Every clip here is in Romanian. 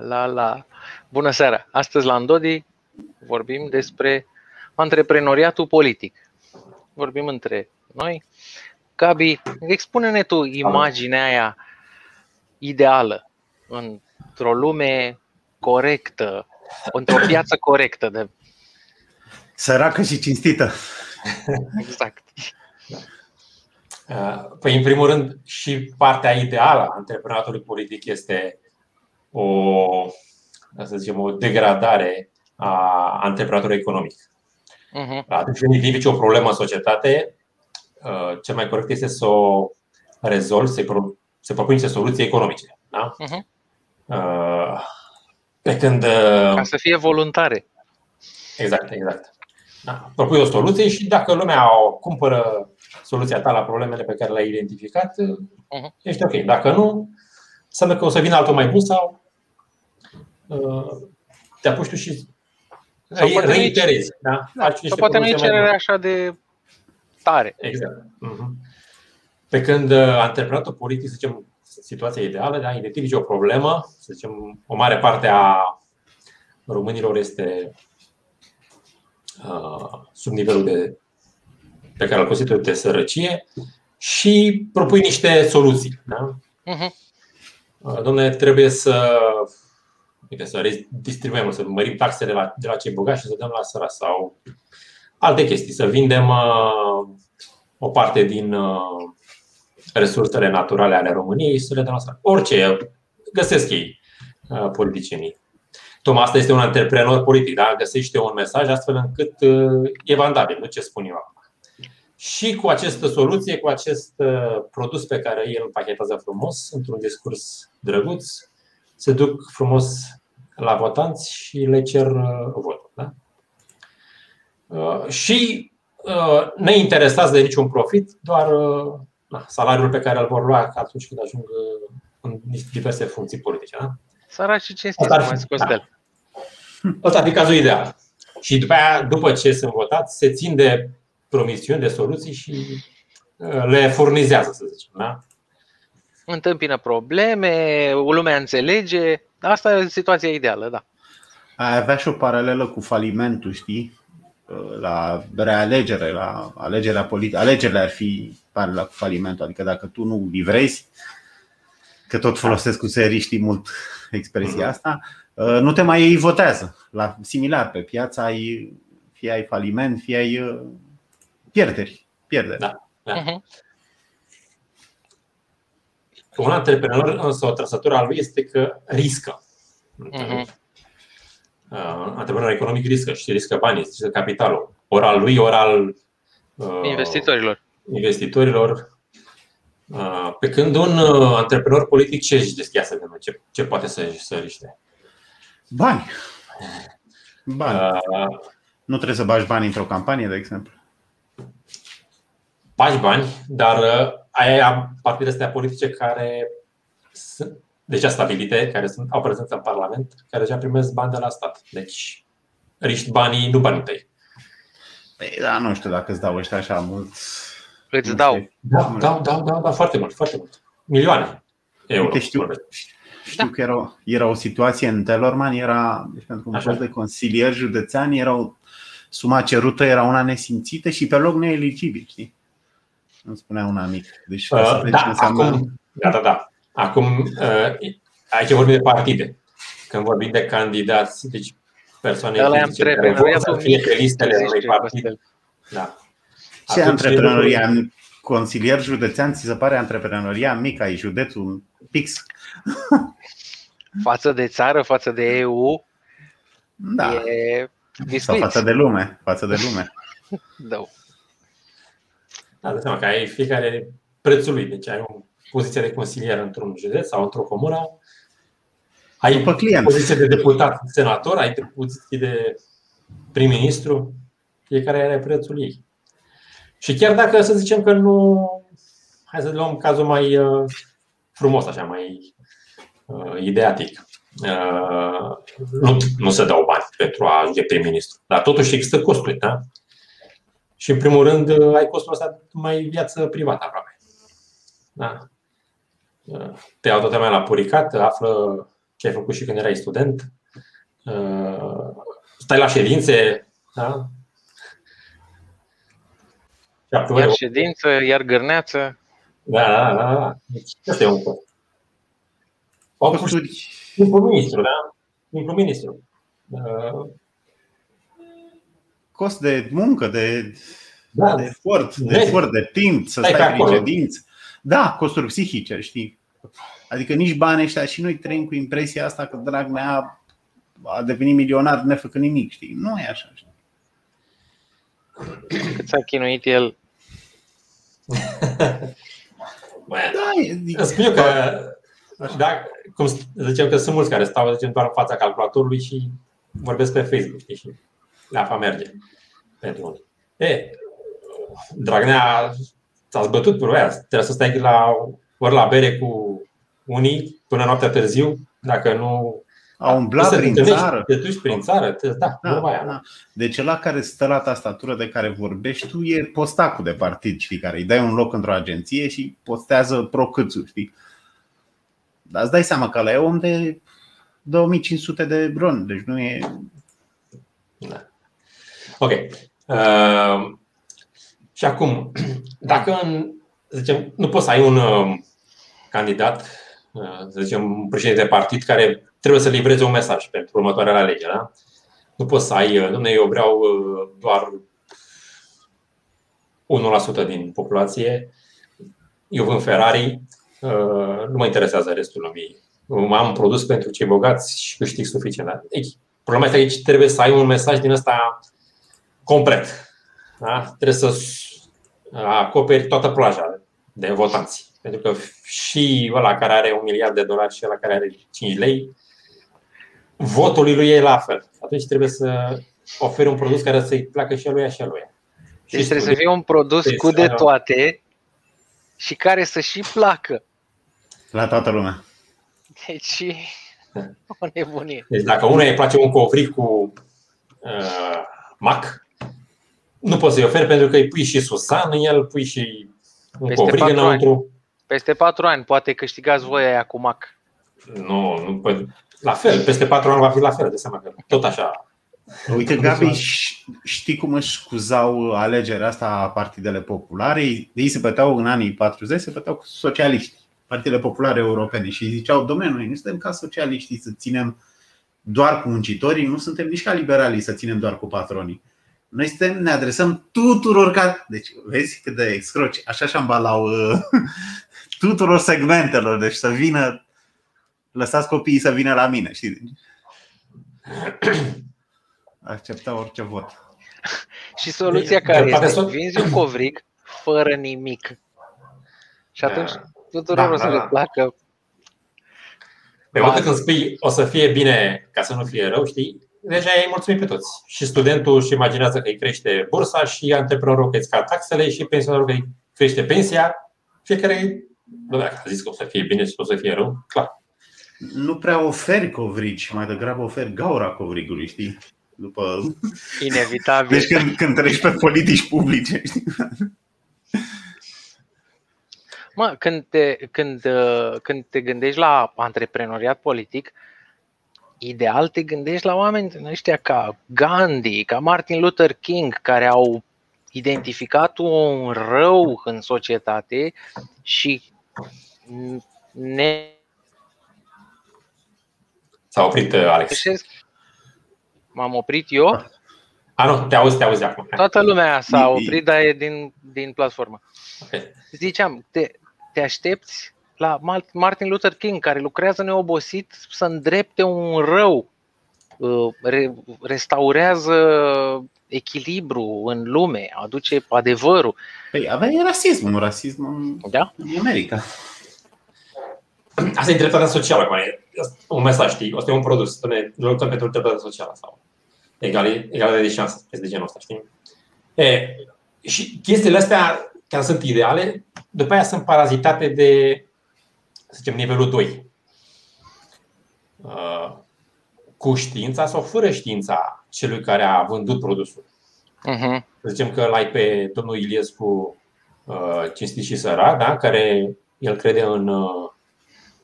la, la. Bună seara! Astăzi la Andodi vorbim despre antreprenoriatul politic. Vorbim între noi. Gabi, expune-ne tu imaginea aia ideală într-o lume corectă, într-o piață corectă de Săracă și cinstită. Exact. Păi, în primul rând, și partea ideală a antreprenatului politic este o, să zicem, o degradare a antreprenatorului economic. Uh-huh. Atunci când ridici o problemă în societate, uh, cel mai corect este să o rezolvi, să, pro- să propui niște soluții economice. Da? Uh-huh. Pe când. Uh, Ca să fie voluntare. Exact, exact. Da. Propui o soluție și dacă lumea o cumpără soluția ta la problemele pe care le-ai identificat, uh-huh. ești ok. Dacă nu, înseamnă că o să vină altul mai bun sau uh, te apuci tu și reiterezi. Da? Da, sau poate nu e cerere așa de tare. Exact. Uh-huh. Pe când uh, antreprenatul politic, să zicem, situația ideală, da, identifici o problemă, să zicem, o mare parte a românilor este uh, sub nivelul de, pe care îl consideră de sărăcie și propui niște soluții. Da? Uh-huh. Domne, trebuie să, uite, să redistribuim, să mărim taxele de la, de la cei bogați și să dăm la săraci sau alte chestii, să vindem uh, o parte din uh, resursele naturale ale României și să le dăm la săraci. Orice găsesc ei, uh, politicienii. Tocmai asta este un antreprenor politic, da? găsește un mesaj astfel încât uh, e vandabil, nu ce spun eu acum. Și cu această soluție, cu acest uh, produs pe care el îl pachetează frumos, într-un discurs drăguț, se duc frumos la votanți și le cer uh, votul. Da? Și neinteresați de niciun profit, doar na, salariul pe care îl vor lua atunci când ajung în diverse funcții politice. Da? Săraci și cinstiți, mai scos de el. Ăsta ar fi cazul ideal. Și după aia, după ce sunt votați, se țin de promisiuni, de soluții și uh, le furnizează, să zicem. Da? Întâmpină probleme, lumea înțelege. Asta e situația ideală, da. Ai avea și o paralelă cu falimentul, știi? Uh, la realegere, la alegerea politică. Alegerile ar fi paralela cu falimentul. Adică dacă tu nu livrezi, că tot folosesc cu serii, știi mult expresia mhm. asta, Uh, nu te mai votează. La similar pe piață ai fie ai faliment, fie ai uh, pierderi. pierderi. Da, da. Uh-huh. Un antreprenor, însă, o trăsătură a lui este că riscă. Uh-huh. Antreprenorul economic riscă și riscă banii, riscă capitalul. Ori al lui, ori al investitorilor. investitorilor. Pe când un antreprenor politic ce își deschia să ce, ce poate să, să riște? Bani. Bani. Uh, nu trebuie să bagi bani într-o campanie, de exemplu. Bagi bani, dar uh, aia partide astea politice care sunt deja stabilite, care sunt, au prezență în Parlament, care deja primesc bani de la stat. Deci riști banii, nu banii tăi. Păi, da, nu știu dacă îți dau ăștia așa mult. Îți dau. Da, da, da, da, da, foarte mult, foarte mult. Milioane euro. Uite, știu, știu da. că era, era o situație în Telorman, era, deci pentru un post de consilier județean, era o, suma cerută era una nesimțită și pe loc neeligibil, știi? Nu spunea un amic. Deci, uh, da, înseamnă... acum, da, da, da. Acum, uh, aici vorbim de partide. Când vorbim de candidați, deci persoane care vor să fie pe listele unui partid. Da. Ce antreprenoria? Consilier județean, ți se pare antreprenoria mică ai județul pix? față de țară, față de EU, da. e Sau față de lume, față de lume. da. Da, de seama că ai fiecare prețul lui. Deci ai o poziție de consilier într-un județ sau într-o comună, ai După poziție de deputat, senator, ai poziție de prim-ministru, fiecare are prețul ei. Și chiar dacă să zicem că nu, hai să luăm cazul mai uh, frumos, așa, mai uh, ideatic. Uh, nu, nu se dau bani pentru a ajunge prim-ministru, dar totuși există costuri, da? Și în primul rând ai costul ăsta mai viață privată aproape. Da? Uh, te iau toată lumea la puricat, află ce ai făcut și când erai student. Stai la ședințe, da? Iar ședință, iar gârneață. Da, da, da. da. Deci, asta e un cost. Costuri. Timpul ministru, da? Timpul ministru. Uh, cost de muncă, de, da. de efort, de efort, de timp, să stai, stai prin ședință. Da, costuri psihice, știi? Adică nici banii ăștia și noi trăim cu impresia asta că Dragnea a devenit milionar nefăcând nimic, știi? Nu e așa. Știi? Cât s-a chinuit el da, e, spun eu că, da, cum zicem că sunt mulți care stau zicem, doar în fața calculatorului și vorbesc pe Facebook știi, și la fa merge pentru unii. E, Dragnea s-a zbătut pe aia. Trebuie să stai la, ori la bere cu unii până noaptea târziu, dacă nu a umblat prin țară. Te duci prin țară, te, da, da, aia. Da. Deci ăla care stă la tastatură de care vorbești tu e postacul de partid, știi, care îi dai un loc într-o agenție și postează procâțul, știi? Dar îți dai seama că ăla e om de 2500 de bron, deci nu e... Da. Ok. Uh, și acum, dacă în, zicem, nu poți să ai un uh, candidat, uh, să zicem, un președinte de partid care trebuie să livreze un mesaj pentru următoarea alegere. Da? Nu poți să ai, uh, nu eu vreau uh, doar 1% din populație, eu vând Ferrari, uh, nu mă interesează restul lumii. Am produs pentru cei bogați și câștig suficient. Deci, problema este că aici trebuie să ai un mesaj din ăsta complet. Da? Trebuie să acoperi toată plaja de votanți. Pentru că și ăla care are un miliard de dolari și ăla care are 5 lei votul lui e la fel. Atunci trebuie să oferi un produs care să-i placă și a lui și a lui. Deci trebuie să fie un produs cu de toate și care să și placă. La toată lumea. Deci, o nebunie. Deci dacă unul îi place un covric cu uh, mac, nu poți să-i oferi pentru că îi pui și susan în el, pui și un Peste covric înăuntru. Ani. Peste patru ani poate câștigați voi aia cu mac. Nu, nu poate. La fel, peste patru ani va fi la fel, de seama că tot așa. Uite, Gabi, știi cum își scuzau alegerea asta a partidele populare? Ei se băteau în anii 40, se băteau cu socialiști, partidele populare europene și ziceau, domnule, noi nu suntem ca socialiștii să ținem doar cu muncitorii, nu suntem nici ca liberalii să ținem doar cu patronii. Noi suntem, ne adresăm tuturor ca... Deci, vezi cât de excroci, așa și ambalau uh, tuturor segmentelor, deci să vină lăsați copiii să vină la mine, știi? Accepta orice vot. Și soluția care este? Vinzi un covric fără nimic. Și atunci da. tuturor da, o să da, le da. placă. Pe momentul când spui o să fie bine ca să nu fie rău, știi, deja ai mulțumit pe toți. Și studentul își imaginează că îi crește bursa și antreprenorul că îi scad taxele și pensionarul că îi crește pensia. Fiecare, dacă a zis că o să fie bine și o să fie rău, clar nu prea oferi covrici, mai degrabă oferi gaura covrigului, știi? După... Inevitabil. Deci când, când treci pe politici publice, știi? Mă, când te, când, uh, când te gândești la antreprenoriat politic, ideal te gândești la oameni din ăștia ca Gandhi, ca Martin Luther King, care au identificat un rău în societate și ne S-a oprit uh, Alex. M-am oprit eu? A, nu, te auzi, te auzi acum. Toată lumea s-a oprit, dar e din, din platformă. Okay. Ziceam, te, te aștepți la Martin Luther King, care lucrează neobosit să îndrepte un rău, uh, re, restaurează echilibru în lume, aduce adevărul. Păi avea rasism, un rasism în, da? în America. Asta e dreptatea socială, cum e un mesaj, știi? Asta e un produs. Ne luptăm pentru dreptatea socială sau egalitate de șanse, este de genul ăsta, știi? E, și chestiile astea, care sunt ideale, după aia sunt parazitate de, să zicem, nivelul 2. Uh, cu știința sau fără știința celui care a vândut produsul. Uh-huh. Să zicem că l-ai pe domnul Iliescu uh, cinstit și sărat, da? care el crede în uh,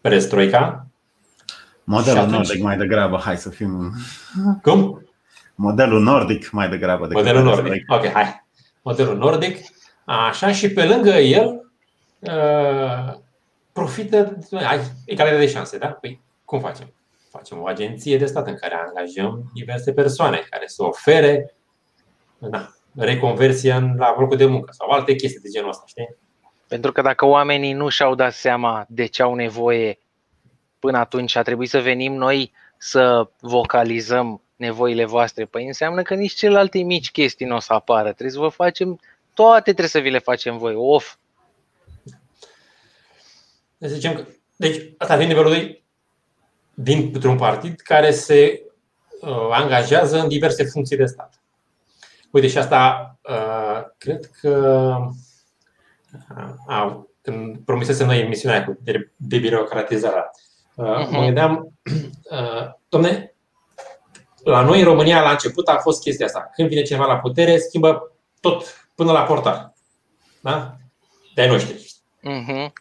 perestroica. Modelul atunci... nordic mai degrabă, hai să fim... Cum? Modelul nordic mai degrabă. Decât Modelul nordic, ok, hai. Modelul nordic. Așa și pe lângă el uh, profită, ai egalitate de șanse, da? Păi cum facem? Facem o agenție de stat în care angajăm diverse persoane care să ofere na, reconversia la locul de muncă sau alte chestii de genul ăsta, știi? Pentru că dacă oamenii nu și-au dat seama de ce au nevoie până atunci, a trebuit să venim noi să vocalizăm nevoile voastre. Păi înseamnă că nici celelalte mici chestii nu o să apară. Trebuie să vă facem, toate trebuie să vi le facem voi, off. Deci, zicem că, deci asta vine nivelul 2 dintr-un partid care se uh, angajează în diverse funcții de stat. Uite, și asta uh, cred că uh, când promisese noi emisiunea cu debirocratizarea, uh, uh-huh. mă gândeam, uh, domne, la noi în România la început a fost chestia asta. Când vine cineva la putere, schimbă tot până la portar. Da? De-ai noștri. Uh-huh.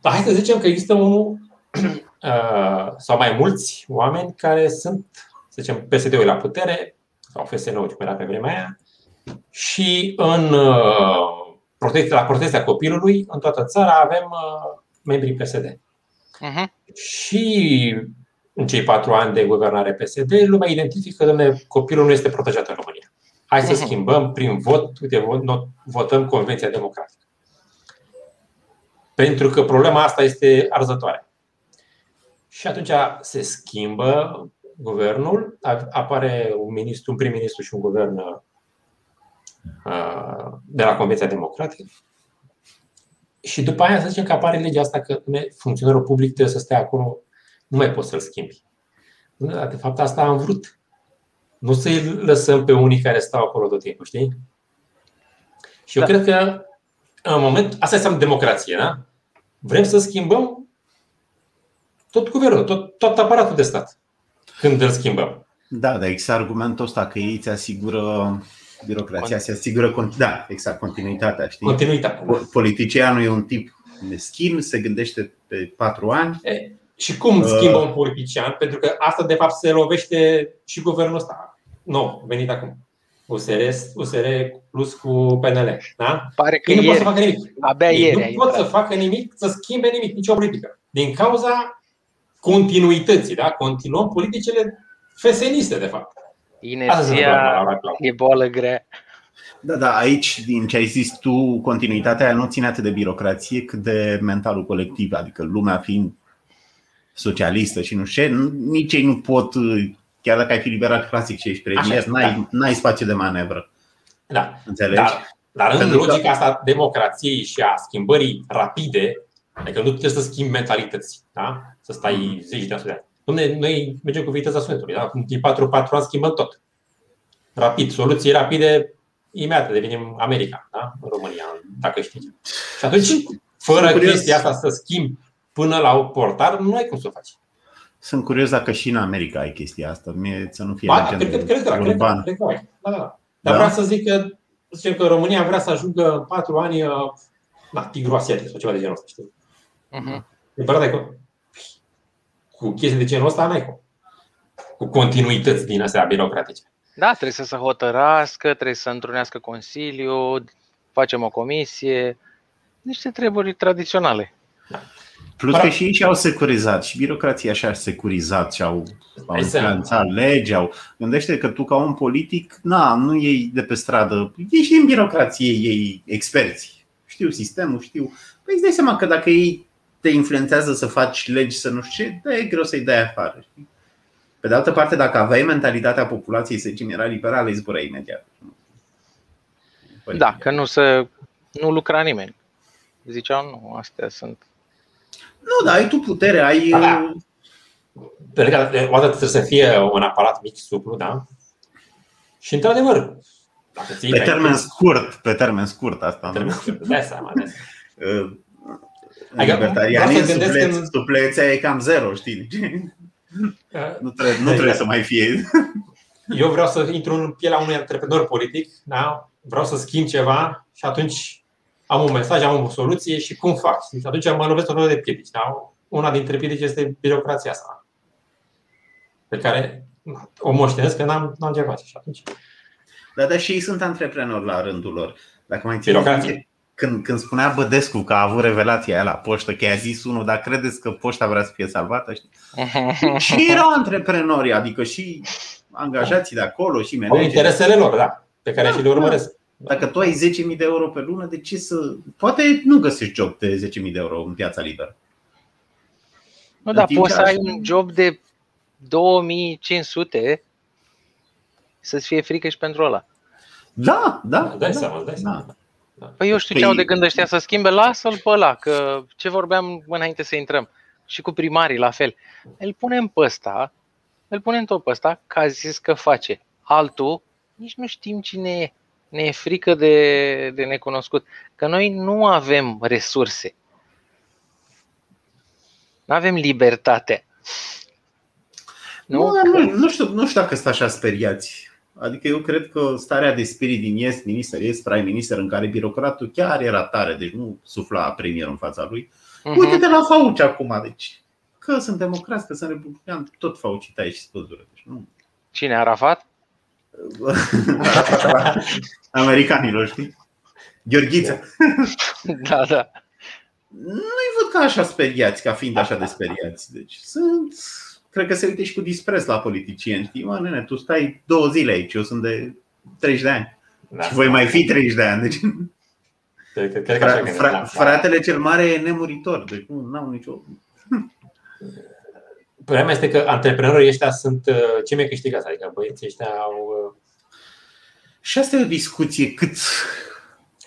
Dar hai să zicem că există unul uh, sau mai mulți oameni care sunt, să zicem, PSD-ul la putere, sau FSN-ul, cum era pe vremea aia, și în uh, protecția, la protecția copilului, în toată țara, avem uh, membrii PSD. Uh-huh. Mhm. Și în cei patru ani de guvernare PSD, lumea identifică că copilul nu este protejat în România. Hai să uh-huh. schimbăm prin vot, uite, votăm Convenția Democratică. Pentru că problema asta este arzătoare. Și atunci se schimbă guvernul, apare un ministru, un prim-ministru și un guvern uh, de la Convenția Democratică. Și după aia să zicem că apare legea asta că funcționarul public trebuie să stea acolo, nu mai poți să-l schimbi. De fapt, asta am vrut. Nu să-i lăsăm pe unii care stau acolo tot timpul, știi? Și eu da. cred că în moment, asta înseamnă democrație, da? Vrem să schimbăm tot guvernul, tot, tot aparatul de stat când îl schimbăm. Da, dar exact argumentul ăsta că ei ți asigură birocrația se asigură, da, exact, continuitatea, știi? Continuitatea. Da. Politicianul e un tip meschin, se gândește pe patru ani. E, și cum uh, schimbă un politician? Pentru că asta, de fapt, se lovește și guvernul ăsta. Nu, venit acum. USR, USR plus cu PNL. Da? Pare că nu pot să facă nimic. Abia ieri nu pot să facă nimic, să schimbe nimic, nicio politică. Din cauza continuității. Da? Continuăm politicile feseniste, de fapt. Inerția e boală grea. Da, da, aici, din ce ai zis tu, continuitatea aia nu ține atât de birocrație cât de mentalul colectiv, adică lumea fiind socialistă și nu știu nici ei nu pot, chiar dacă ai fi liberal clasic și ești premier, n-ai, da. n-ai spațiu de manevră. Da. Înțelegi? Dar, dar în logica că... asta democrației și a schimbării rapide, adică nu trebuie să schimbi mentalități, da? să stai zeci de ani. Dom'le, noi mergem cu viteza sunetului, da? Din 4 4 ani schimbăm tot. Rapid, soluții rapide, imediat devenim America, da? în România, dacă știi. Și atunci, fără chestia asta să schimbi până la o portar, nu ai cum să o faci. Sunt curios dacă și în America ai chestia asta. Mie să nu fie ba, cred, cred, cred, cred, cred, cred, da, da, da. Dar da? vreau să zic că, zicem că România vrea să ajungă în patru ani la uh, tigru asiatic sau ceva de genul ăsta, știi? Uh-huh. E că cu chestii de genul ăsta n-ai cum. Cu continuități din astea birocratice. Da, trebuie să se hotărască, trebuie să întrunească Consiliul, facem o comisie, niște treburi tradiționale. Da. Plus că și ei și-au securizat și birocrația și-a securizat și au, au influențat legea. Au... Gândește că tu ca un politic, na, nu iei de pe stradă, ești în birocrație, ei experți. Știu sistemul, știu. Păi îți dai seama că dacă ei te influențează să faci legi să nu știu ce, da, e greu să-i dai afară. Pe de altă parte, dacă aveai mentalitatea populației, să zicem, era liberală, îi zbura imediat. Păi, da, că nu se nu lucra nimeni. Ziceau, nu, astea sunt. Nu, dar ai tu putere, ai. Da. O dată trebuie să fie un aparat mic, suplu, da? Și într-adevăr, dacă pe termen scurt, pe termen scurt asta. Pe termen scurt, dai seama, dai seama. Adică, Libertarianii supleț, în... supleția e cam zero, știi? nu trebuie, nu trebuie să mai fie. Eu vreau să intru în pielea unui antreprenor politic, da? vreau să schimb ceva și atunci am un mesaj, am o soluție și cum fac? Și atunci mă lovesc o de piedici. Da? Una dintre piedici este birocrația asta. pe care o moștenesc că n-am, n-am ceva și atunci. Da, dar și ei sunt antreprenori la rândul lor. Dacă mai țineți când, când spunea Bădescu că a avut revelația aia la poștă, că i-a zis unul, dar credeți că poșta vrea să fie salvată? Știi? și erau antreprenori, adică și angajații de acolo și manageri. interesele lor, da, pe care da, și le urmăresc. Da. Dacă tu ai 10.000 de euro pe lună, de ce să... Poate nu găsești job de 10.000 de euro în piața liberă. Nu, dar poți să ai un job de 2500 să-ți fie frică și pentru ăla. Da, da. da dai da, seama, dai seama. Da. Da. Păi eu știu păi... ce au de gând ăștia să schimbe, lasă-l pe ăla, că ce vorbeam înainte să intrăm. Și cu primarii la fel. Îl punem pe ăsta, îl punem tot pe ăsta, că a zis că face. Altul, nici nu știm cine e. Ne e frică de, de necunoscut. Că noi nu avem resurse. Nu avem libertate. Nu, nu, nu, nu, știu, nu știu dacă sunt așa speriați. Adică eu cred că starea de spirit din Yes Minister, Yes Prime Minister, în care birocratul chiar era tare, deci nu sufla premier în fața lui. Uh-huh. Uite-te la Fauci acum, deci că sunt democrați, că sunt republican, tot Fauci taie și spăzură. Deci nu. Cine, Arafat? Americanilor, știi? Gheorghiță. da, da. Nu-i văd ca așa speriați, ca fiind așa de speriați. Deci sunt cred că se uite și cu dispreț la politicieni. Știi, mă, nene, tu stai două zile aici, eu sunt de 30 de ani. Da. Și voi mai fi 30 de ani. Deci... Cred, cred fra, fra, da. fratele cel mare e nemuritor, deci nu au nicio. Problema este că antreprenorii ăștia sunt uh, cei mai câștigați, adică băieții ăștia au. Uh, și asta e o discuție cât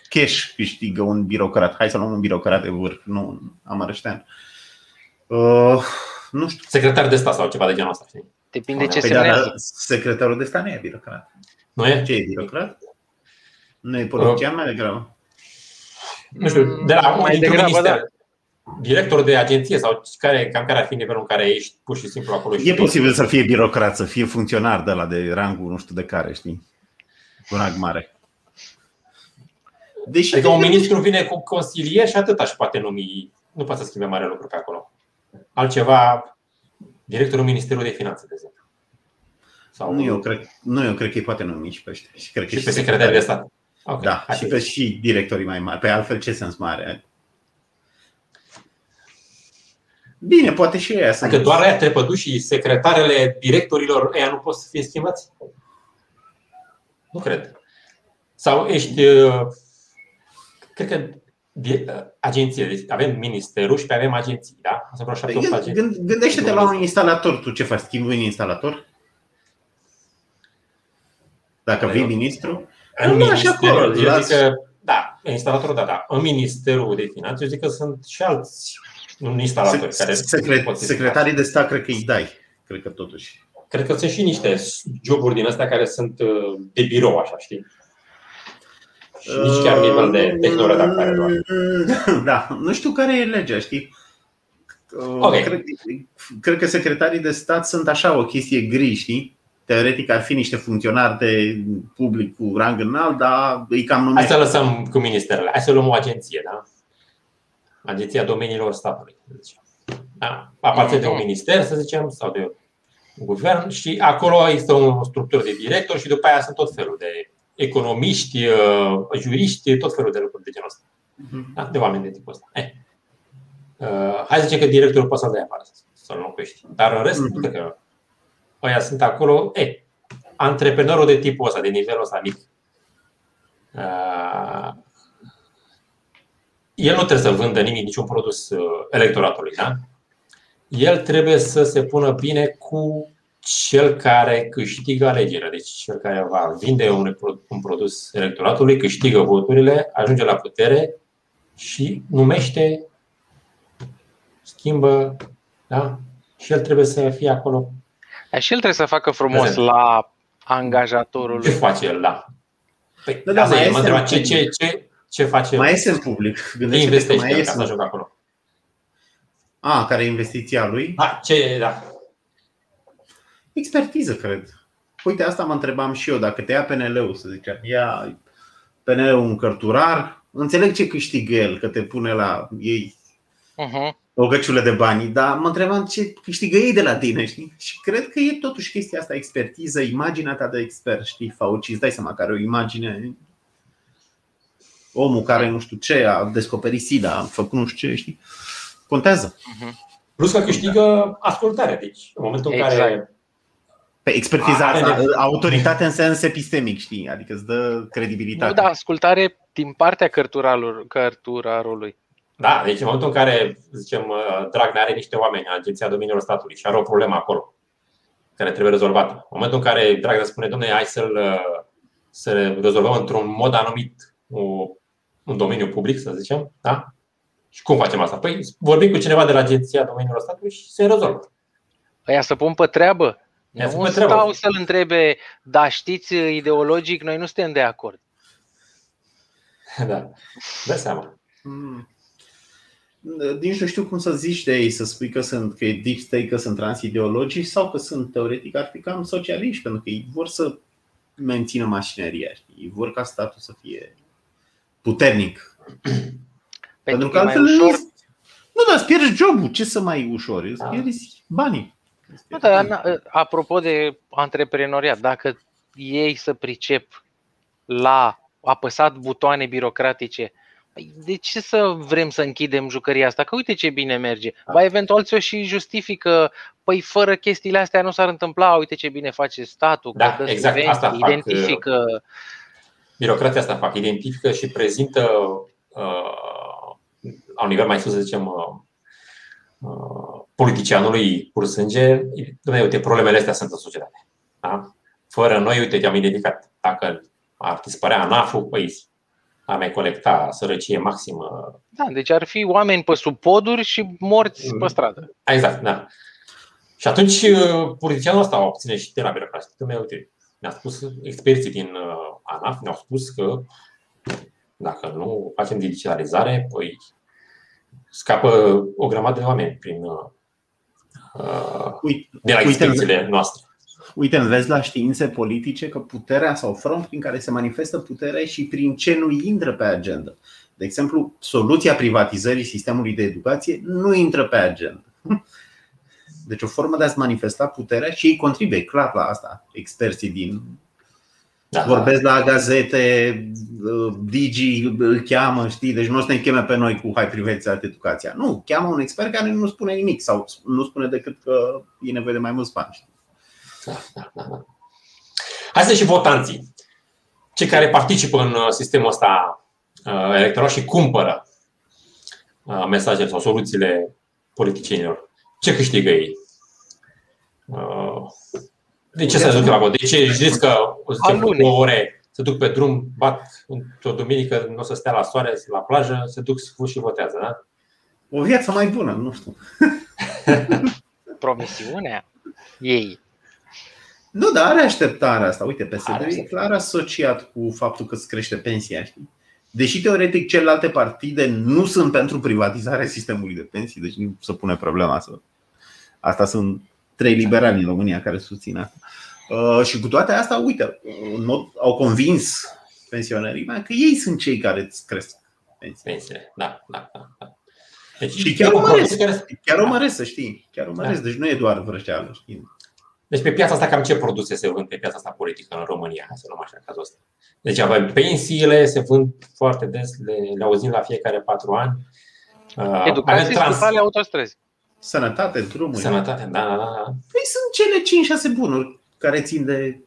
cash câștigă un birocrat. Hai să luăm un birocrat de vârf, nu Amărăștean. Uh, nu știu. Secretar de stat sau ceva de genul ăsta, știi? Depinde ce păi da, semnează. secretarul de stat nu e birocrat. Nu e? Ce e birocrat? Nu e politician mai degrabă? Nu știu, de la mai degrabă, minister, da. director de agenție sau care, cam care ar fi nivelul în care ești pur și simplu acolo? E posibil să fie birocrat, să fie funcționar de la de rangul nu știu de care, știi? Cu rang mare. Deși adică un ministru vine cu consilier și atât aș poate numi. Nu poate să schimbe mare lucru pe acolo altceva directorul Ministerului de Finanțe, de exemplu. Sau... Nu, eu cred, nu, eu cred că îi poate numi și pe ăștia. Și, cred că și, și pe secretari de stat. Okay, da, și pe și directorii mai mari. Pe altfel, ce sens mare? Bine, poate și ea să. Adică doar aia trepădu și secretarele directorilor ăia nu pot să fie schimbați? Nu cred. Sau ești. Uh, cred că agenție. Deci avem ministerul și pe avem agenții. Da? Asta vreo păi gând, gând, gândește-te la un instalator. Tu ce faci? Schimbi un instalator? Dacă vii ministru? În nu, așa acolo. Eu zic că, da, instalatorul, da, da. În Ministerul de Finanțe, eu zic că sunt și alți un instalatori care secret, Secretarii de stat, cred că îi dai. Cred că totuși. Cred că sunt și niște joburi din astea care sunt uh, de birou, așa, știi? Și nici chiar nivel de tehnoredactare doar. Da, nu știu care e legea, știi? Okay. Cred, cred că secretarii de stat sunt așa o chestie gri, știi? Teoretic ar fi niște funcționari de public cu rang înalt, dar îi cam numește. Hai să lăsăm cu ministerele. Hai să luăm o agenție, da? Agenția domeniilor statului. Da? Aparține de un minister, să zicem, sau de un guvern și acolo există o structură de director și după aia sunt tot felul de economiști, uh, juriști, tot felul de lucruri de genul ăsta. Mhm. Da? De oameni de tipul ăsta. Eh. Uh, hai să zicem că directorul poate să-l dea afară, să-l înlocuiești. Dar în rest, nu cred că ăia sunt acolo. Eh, antreprenorul de tipul ăsta, de nivelul ăsta mic, uh, el nu trebuie să vândă nimic, niciun produs electoratului. Da? El trebuie să se pună bine cu cel care câștigă alegerea, deci cel care va vinde un, un produs electoratului, câștigă voturile, ajunge la putere și numește, schimbă, da? Și el trebuie să fie acolo. A, și el trebuie să facă frumos prezent. la angajatorul. Ce face el, da? Păi, da, da, mai mă ce, ce, ce, ce face Mai este în public. Gândește investește mai este. ca să ajungă acolo. A, care e investiția lui? Da, ce, da. Expertiză, cred. Uite, asta mă întrebam și eu, dacă te ia PNL-ul, să zicem, ia PNL-ul un cărturar, înțeleg ce câștigă el, că te pune la ei uh-huh. o găciulă de bani, dar mă întrebam ce câștigă ei de la tine, știi? Și cred că e totuși chestia asta, expertiză, imaginea ta de expert, știi? Fauci, îți dai seama că are o imagine omul care nu știu ce a descoperit SIDA, a făcut nu știu ce, știi? Contează. Uh-huh. Plus că câștigă ascultare. Deci, în momentul în exact. care pe expertiza asta, autoritate în sens epistemic, știi? Adică îți dă credibilitate. Nu, da, ascultare din partea cărturarului. Da, deci în momentul în care, zicem, uh, Dragnea are niște oameni, Agenția Domeniilor Statului și are o problemă acolo care trebuie rezolvată. În momentul în care Dragnea spune, domnule, hai să-l uh, să rezolvăm într-un mod anumit un domeniu public, să zicem, da? Și cum facem asta? Păi vorbim cu cineva de la Agenția Domeniilor Statului și se rezolvă. Păi să pun pe treabă. Ia nu stau să-l întrebe, da, știți, ideologic, noi nu suntem de acord. Da, dă seama. Hmm. Nici nu știu cum să zici de ei, să spui că sunt că e deep state, că sunt transideologici sau că sunt teoretic ar fi cam socialiști, pentru că ei vor să mențină mașineria, ei vor ca statul să fie puternic. Pentru că altfel ușor... Nu, dar îți pierzi jobul. Ce să mai ușor? Îți pierzi banii. Nu, dar apropo de antreprenoriat, dacă ei să pricep la apăsat butoane birocratice, păi de ce să vrem să închidem jucăria asta? Că uite ce bine merge. Ba eventual ți-o și justifică, păi fără chestiile astea nu s-ar întâmpla, uite ce bine face statul, da, că dă exact, asta identifică. Fac, birocrația asta fac, identifică și prezintă uh, la un nivel mai sus, să zicem, uh, uh, politicianului pur sânge, Dom'le, uite, problemele astea sunt în societate. Da? Fără noi, uite, te-am identificat. Dacă ar dispărea ANAF-ul, păi ar mai colecta sărăcie maximă. Da, deci ar fi oameni pe sub poduri și morți pe stradă. Exact, da. Și atunci uh, politicianul ăsta obține și de la birocrație. Uite, ne-a spus experții din uh, ANAF, ne-au spus că dacă nu facem digitalizare, păi scapă o grămadă de oameni prin, uh, de la experiențele noastre. Uite, vezi la științe politice că puterea sau front prin care se manifestă puterea și prin ce nu intră pe agenda. De exemplu, soluția privatizării sistemului de educație nu intră pe agenda. Deci o formă de a-ți manifesta puterea și ei contribuie clar la asta, experții din da. Vorbesc la gazete, uh, Digi îl cheamă, știi, deci nu o să ne cheme pe noi cu hai privatizați educația. Nu, cheamă un expert care nu spune nimic sau nu spune decât că e nevoie de mai mulți bani. Știi? Da, da, da. Hai să și votanții. Cei care participă în uh, sistemul ăsta uh, electoral și cumpără mesajele sau soluțiile politicienilor. Ce câștigă ei? De ce să duc la vot? De ce știți că o să două ore să duc pe drum, bat într-o duminică, nu o să stea la soare, la plajă, se duc și votează, da? O viață mai bună, nu știu. Promisiunea ei. Nu, dar are așteptarea asta. Uite, PSD e clar asociat cu faptul că îți crește pensia, știi? Deși teoretic celelalte partide nu sunt pentru privatizarea sistemului de pensii, deci nu se pune problema asta. Asta sunt trei liberali în România care susțin asta. Uh, și cu toate astea, uite, au convins pensionarii mei că ei sunt cei care îți cresc pensiile. Da, da, da. da. Deci, și chiar o măresc, care... chiar o măresc, să știi. Chiar o măresc, da. deci nu e doar vrăjeală, știi. Deci pe piața asta cam ce produse se vând pe piața asta politică în România, să luăm așa cazul ăsta. Deci avem pensiile, se vând foarte des, le, le auzim la fiecare patru ani. Uh, Educație, trans... autostrăzi. Sănătate, drumuri. Sănătate, da, da, da. Păi sunt cele 5-6 bunuri care țin de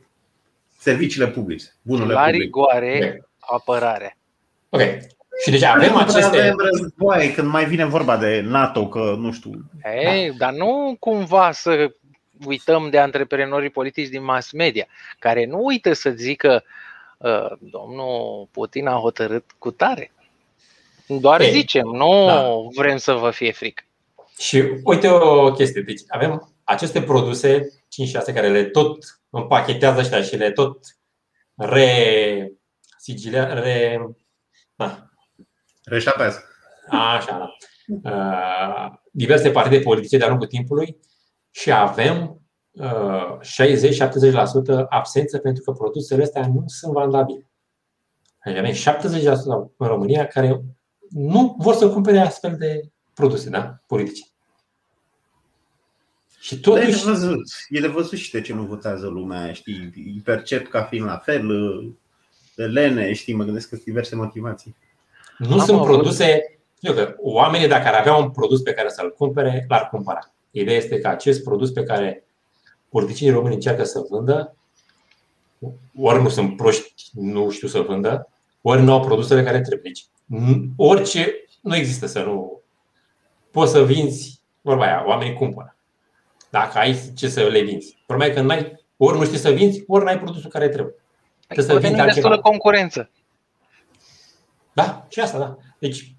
serviciile publice. Bunurile La publice. rigoare, apărare. Ok. Și deja avem aceste... Avem războaie când mai vine vorba de NATO, că nu știu... Ei, da. dar nu cumva să uităm de antreprenorii politici din mass media, care nu uită să zică uh, domnul Putin a hotărât cu tare. Doar Ei, zicem, nu da. vrem să vă fie frică. Și uite o chestie. Deci avem aceste produse 5-6 care le tot împachetează ăștia și le tot re sigilea, re da. Reșapează. Așa, da. Uh, diverse partide politice de-a lungul timpului și avem 60-70% absență pentru că produsele astea nu sunt vandabile. Deci avem 70% în România care nu vor să cumpere astfel de produse, da? Politice. Și totuși... E de văzut, e de văzut și de ce nu votează lumea, știi, îi percep ca fiind la fel, de lene, știi, mă gândesc că sunt diverse motivații. Nu Am sunt avut. produse, eu că oamenii dacă ar avea un produs pe care să-l cumpere, l-ar cumpăra. Ideea este că acest produs pe care politicienii români încearcă să vândă, ori nu sunt proști, nu știu să vândă, ori nu au produsele care trebuie. Deci, orice, nu există să nu poți să vinzi, vorba aia, oamenii cumpără. Dacă ai ce să le vinzi. Problema e că n-ai, ori nu știi să vinzi, ori n-ai produsul care trebuie. Trebuie să vinzi destulă concurență. Da, și asta, da. Deci,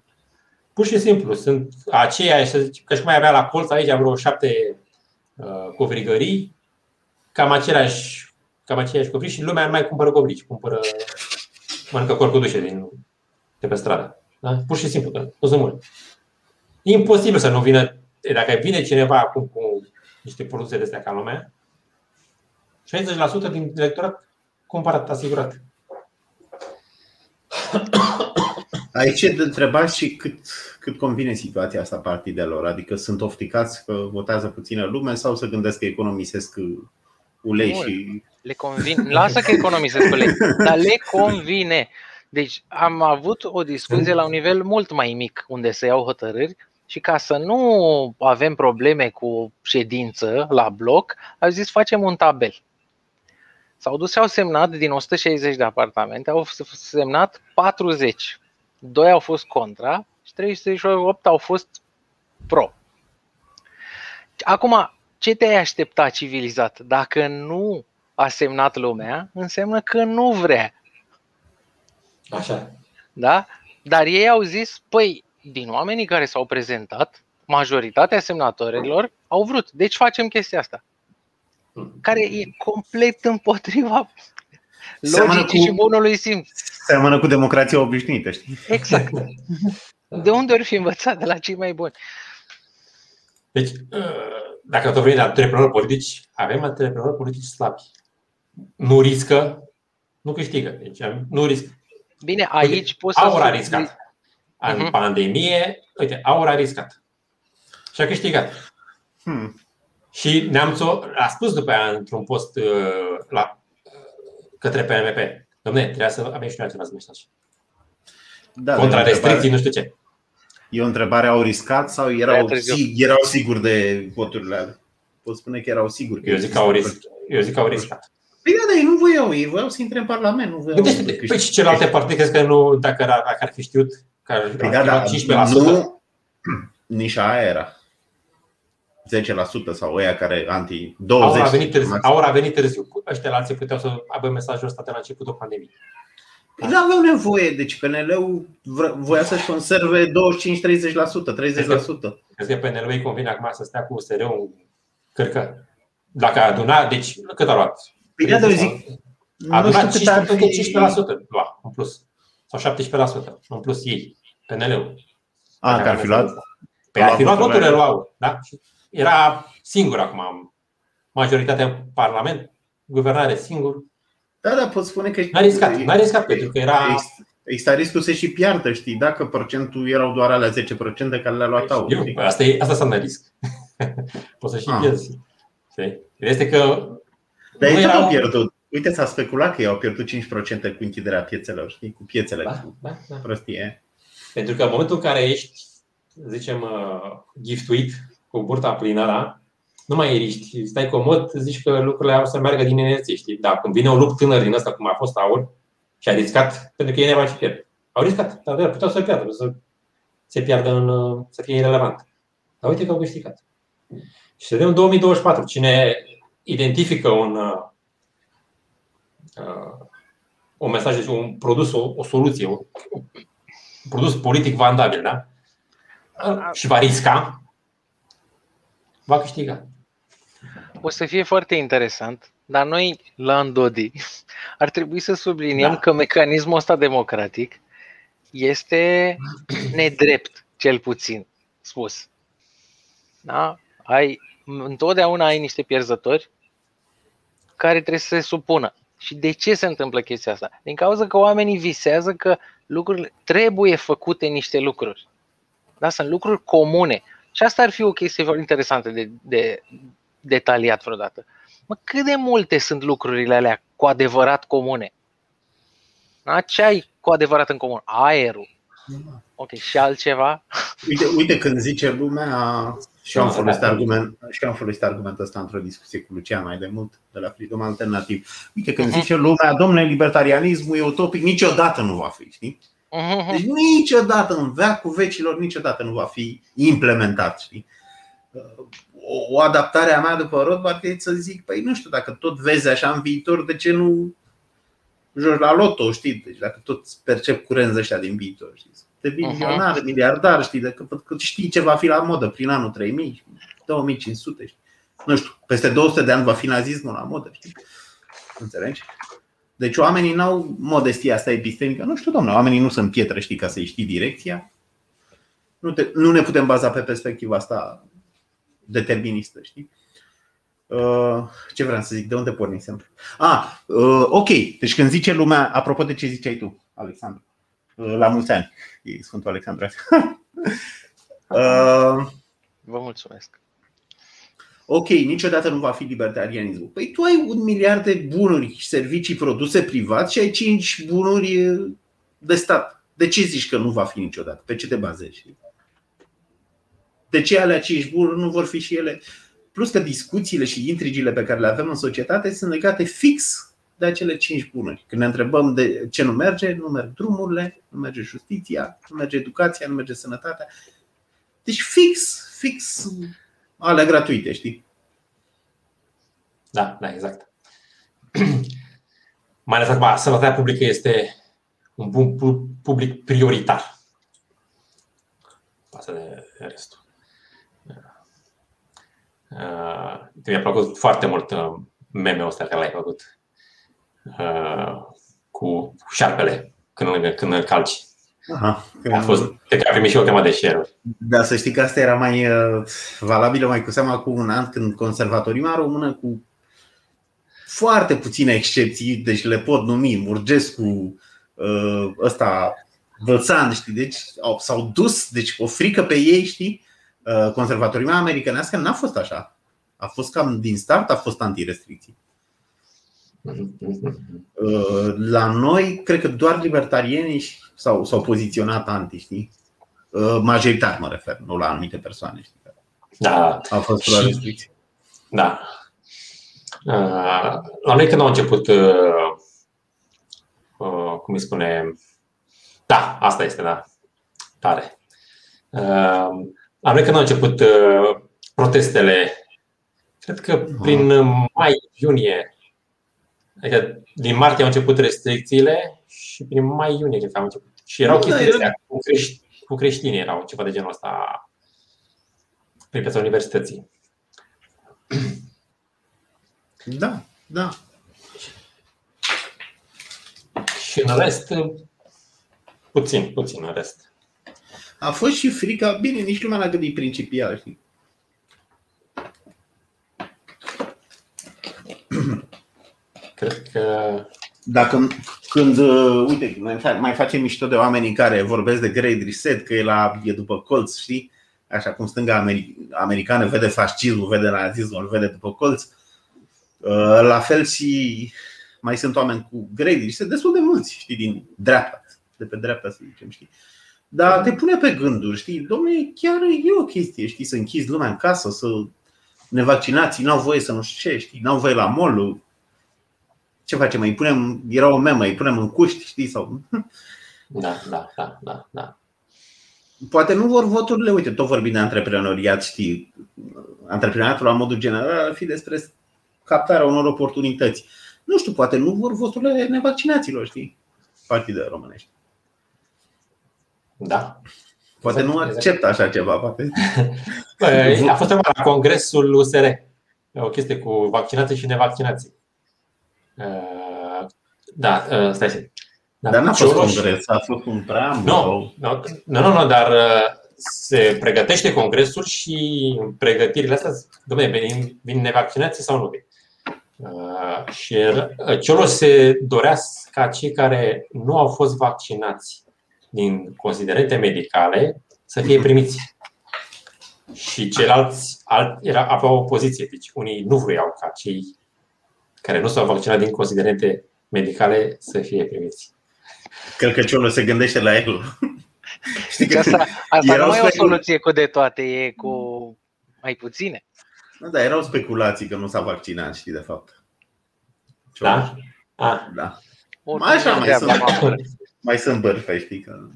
pur și simplu, sunt aceiași, să zic, că și mai avea la colț aici vreo șapte uh, covrigării, cam aceleași, cam aceiași covrici și lumea nu mai cumpără covrici, cumpără, mănâncă corcudușe din, de pe stradă. Da? Pur și simplu, că nu sunt mulți. E imposibil să nu vină, dacă vine cineva acum cu niște produse de astea ca lumea, 60% din electorat cumpărat, asigurat. Aici e de întrebat și cât, cât convine situația asta partidelor. Adică sunt ofticați că votează puțină lume sau să gândesc că economisesc ulei Bun. și... Le convine. Lasă că economisesc ulei, dar le convine. Deci am avut o discuție la un nivel mult mai mic unde se iau hotărâri și ca să nu avem probleme cu ședință la bloc, au zis facem un tabel. S-au dus și au semnat din 160 de apartamente, au semnat 40. Doi au fost contra și 338 au fost pro. Acum, ce te-ai aștepta civilizat? Dacă nu a semnat lumea, înseamnă că nu vrea. Așa. Da? Dar ei au zis, păi, din oamenii care s-au prezentat, majoritatea semnatorilor au vrut. Deci facem chestia asta. Care e complet împotriva logicii și bunului simț. Seamănă cu democrația obișnuită, știi? Exact. De unde ori fi învățat? De la cei mai buni. Deci, dacă tot vrei de antreprenori politici, avem antreprenori politici slabi. Nu riscă, nu câștigă. Deci, nu riscă. Bine, aici poți să... Aur a riscat. În uh-huh. pandemie, uite, Aur a riscat. Și a câștigat. Hmm. Și Neamțu a spus după aia într-un post uh, la, către PMP. Domne, trebuie să avem și noi același mesaj. Da, Contra restricții, nu știu ce. E o întrebare, au riscat sau erau, sig- erau siguri de voturile alea? Pot spune că erau siguri. Că eu, zic că au ris- eu zic că au riscat. Păi da, dar ei nu voiau, ei voiau să intre în Parlament. Nu voiau Gândește-te, păi și celelalte partide crezi că nu, dacă, ar, dacă ar fi știut că ar păi da, da, 15%? Nu, nișa aia era. 10% sau ăia care anti 20%. Aur a venit târziu. Aur a venit târziu. Ăștia alții puteau să aibă mesajul ăsta de la începutul pandemiei. Păi nu aveau nevoie, deci PNL-ul voia să-și conserve 25-30%, 30%. Crezi că PNL-ul îi convine acum să stea cu USR-ul cred că dacă a adunat, deci cât a luat? Bine, dar zic, a adunat 15, 15% lua, în plus. Sau 17% în plus ei, PNL-ul. A, că ar fi luat? Păi ar fi luat voturile luau, da? Era singur acum. Majoritatea în Parlament, guvernare singur. Da, da, pot spune că... N-a riscat, n-a riscat pentru că era... Exista riscul să și piardă, știi, dacă procentul erau doar alea 10% de care le-a luat au. Asta, e, asta înseamnă risc. Poți să și ah. pierzi. Este că. Dar ei erau... au pierdut. Uite, s-a speculat că ei au pierdut 5% cu închiderea piețelor, știi, cu piețele, da, cu da, da. prostie. Pentru că în momentul în care ești, zicem, uh, giftuit cu burta plină, da? nu mai ești, stai comod, zici că lucrurile au să meargă din inerție, știi? Da, când vine un lup tânăr din ăsta, cum a fost aur, și a riscat, pentru că ei ne și pierd. Au riscat, dar puteau să pierdă, să se piardă în, uh, să fie irrelevant. Dar uite că au câștigat. Și să vedem în 2024 cine identifică un, uh, uh un mesaj, un produs, o, o soluție, un, un produs politic vandabil, da? Și va risca, va câștiga. O să fie foarte interesant, dar noi, la Andodi, ar trebui să subliniem da. că mecanismul ăsta democratic este nedrept, cel puțin spus. Da? Ai întotdeauna ai niște pierzători care trebuie să se supună. Și de ce se întâmplă chestia asta? Din cauza că oamenii visează că lucrurile trebuie făcute niște lucruri. Da? Sunt lucruri comune. Și asta ar fi o chestie foarte interesantă de, de detaliat vreodată. Mă, cât de multe sunt lucrurile alea cu adevărat comune? Da? Ce ai cu adevărat în comun? Aerul. Ok, și altceva? Uite, uite când zice lumea, și am folosit, argument, și am folosit argumentul ăsta într-o discuție cu Lucian mai de mult, de la Freedom Alternativ. Uite, când uh-huh. zice lumea, domnule, libertarianismul e utopic, niciodată nu va fi, știi? Uh-huh. Deci niciodată, în veacul vecilor, niciodată nu va fi implementat, știi? O, o adaptare a mea după Rothbard e să zic, păi nu știu, dacă tot vezi așa în viitor, de ce nu joci la loto, știi? Deci dacă tot percep curenți ăștia din viitor, știi? De milionar, uh-huh. miliardar, știi, de că, că știi ce va fi la modă prin anul 3000, 2500, știi? Nu știu, peste 200 de ani va fi nazismul la modă, știi? Înțelegi? Deci oamenii n-au modestia asta epistemică. Nu știu, domnule, oamenii nu sunt pietre, știi, ca să-i știi direcția. Nu, te, nu ne putem baza pe perspectiva asta deterministă, știi? Uh, ce vreau să zic? De unde pornisem? Ah, uh, ok. Deci când zice lumea, apropo de ce ziceai tu, Alexandru, uh, la mulți ani, e Sfântul Alexandru. uh, Vă mulțumesc. Ok, niciodată nu va fi libertarianismul. Păi tu ai un miliard de bunuri și servicii produse privat și ai cinci bunuri de stat. De ce zici că nu va fi niciodată? Pe ce te bazezi? De ce alea cinci bunuri nu vor fi și ele? Plus că discuțiile și intrigile pe care le avem în societate sunt legate fix de acele cinci bunuri. Când ne întrebăm de ce nu merge, nu merg drumurile, nu merge justiția, nu merge educația, nu merge sănătatea. Deci fix, fix alea gratuite, știi? Da, da, exact. Mai ales acum, sănătatea publică este un bun public prioritar. Pasă de restul. Uh, mi-a plăcut foarte mult uh, meme-ul ăsta care l-ai făcut uh, cu șarpele când, când îl calci. Aha, a fost, cred că a primit și o temă de share Da, să știi că asta era mai uh, valabilă mai cu seama cu un an când conservatoria română cu foarte puține excepții, deci le pot numi Murgescu, uh, ăsta, Vălțan, știi, deci s-au dus, deci o frică pe ei, știi, uh, conservatoria americanească n-a fost așa. A fost cam din start, a fost anti-restricții. La noi, cred că doar libertarienii s-au, s-au poziționat anti, știi? Uh, majoritar mă refer, nu la anumite persoane, știi? Da. A fost la restricții. Da. Uh, la noi când au început, uh, cum îi spune, da, asta este, da, tare. La noi când au început protestele, cred că prin mai-iunie, adică din martie au început restricțiile și prin mai-iunie cred că au început. Și erau chestii astea cu, crești, cu creștini, erau ceva de genul ăsta prin piața universității. Da, da. Și în rest, puțin, puțin în rest. A fost și frica, bine, nici lumea n-a gândit principial, știi? Cred că dacă când, uh, uite, mai facem mișto de oamenii care vorbesc de Great Reset, că e, la, e după colț, știi? Așa cum stânga americană vede fascismul, vede nazismul, îl vede după colț. Uh, la fel și mai sunt oameni cu Great Reset, destul de mulți, știi, din dreapta, de pe dreapta să zicem, știi? Dar te pune pe gânduri, știi? Domnule, chiar e o chestie, știi, să închizi lumea în casă, să nevaccinații n-au voie să nu știu ce, știi, n-au voie la mall ce facem? Îi punem, era o memă, îi punem în cuști, știi? Sau... Da, da, da, da, da. Poate nu vor voturile, uite, tot vorbim de antreprenoriat, știi, antreprenoriatul la modul general ar fi despre captarea unor oportunități. Nu știu, poate nu vor voturile nevaccinaților, știi, partide românești. Da. Poate exact, nu acceptă așa ceva, poate. Păi, a fost la congresul USR, o chestie cu vaccinații și nevaccinații. Uh, da, uh, stai să da, dar n-a fost congres, a fost un preambul. Nu, nu, nu, nu, dar uh, se pregătește congresul și pregătirile astea, domnule, vin, vin nevaccinații sau nu vin? Uh, și Cioloș se dorea ca cei care nu au fost vaccinați din considerente medicale să fie primiți. Și ceilalți alt, era, aveau o poziție. Deci unii nu vreau ca cei care nu s-au vaccinat din considerente medicale să fie primiți. Cred că Ciolo se gândește la el. Știi că asta, asta nu e o soluție cu de toate, e cu mai puține. Da, da, erau speculații că nu s-a vaccinat, știi, de fapt. Da? Ah. Da. Mai așa mai sunt, mai sunt bărfe, știi că...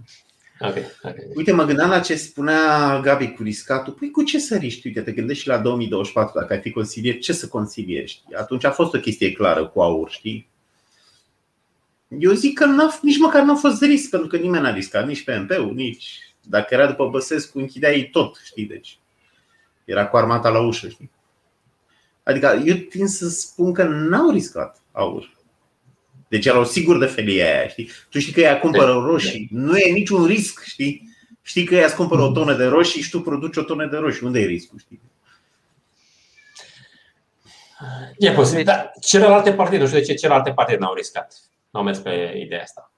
Okay, okay. Uite, mă gândeam la ce spunea Gabi cu riscatul. Păi cu ce să riști? Uite, te gândești și la 2024, dacă ai fi consilier, ce să consilieri? Știi? Atunci a fost o chestie clară cu aur, știi? Eu zic că n-a, nici măcar n-a fost risc, pentru că nimeni n-a riscat, nici PMP-ul, nici... Dacă era după Băsescu, închideai tot, știi? Deci era cu armata la ușă, știi? Adică eu tind să spun că n-au riscat aur. Deci erau sigur de felia aia, știi? Tu știi că ea cumpără roșii, nu e niciun risc, știi? Știi că ea îți cumpără o tonă de roșii și tu produci o tonă de roșii. Unde e riscul, știi? E posibil, dar celelalte partide, nu știu de ce celelalte partide n-au riscat. Nu mers pe ideea asta.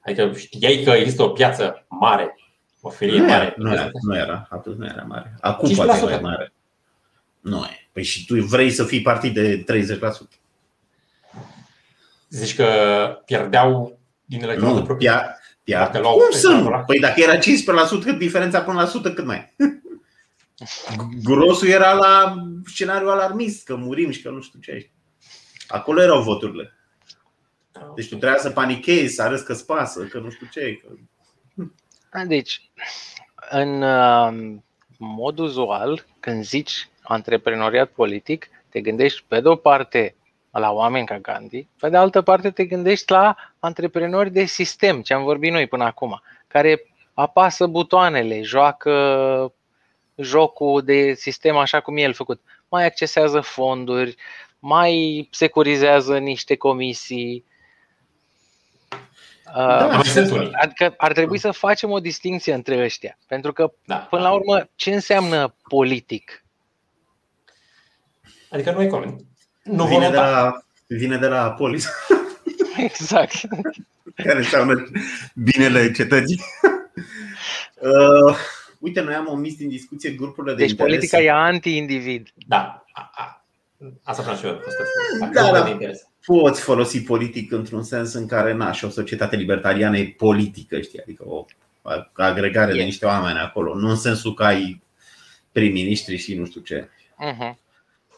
Adică știai că există o piață mare, o felie nu mare. Era, nu, era, nu era, atunci nu era mare. Acum poate era mare. Nu e. Păi și tu vrei să fii partid de 30%. Zici că pierdeau din electoratul nu, proprie? Pia, pia, cum să nu? Păi dacă era 15%, diferența până la 100 cât mai? Grosul era la scenariul alarmist, că murim și că nu știu ce. Acolo erau voturile. Deci tu trebuia să panichezi, să arăți că spasă, că nu știu ce. Că... Deci, în uh, mod uzual, când zici antreprenoriat politic, te gândești pe de o parte la oameni ca Gandhi, pe de altă parte te gândești la antreprenori de sistem, ce am vorbit noi până acum, care apasă butoanele, joacă jocul de sistem așa cum e el făcut. Mai accesează fonduri, mai securizează niște comisii. Da, uh, adică ar trebui să facem o distinție între ăștia. Pentru că, da, până la urmă, ce înseamnă politic? Adică nu economic. Nu vine de, la, vine de la polis. Exact. Care înseamnă binele cetății. Uh, uite, noi am omis din discuție grupurile de Deci interes. politica e anti-individ. Da. Asta vreau și eu. Da, da. Poți folosi politic într-un sens în care, na, și o societate libertariană e politică, știi? Adică o agregare e. de niște oameni acolo. Nu în sensul că ai prim-ministri și nu știu ce. Uh-huh.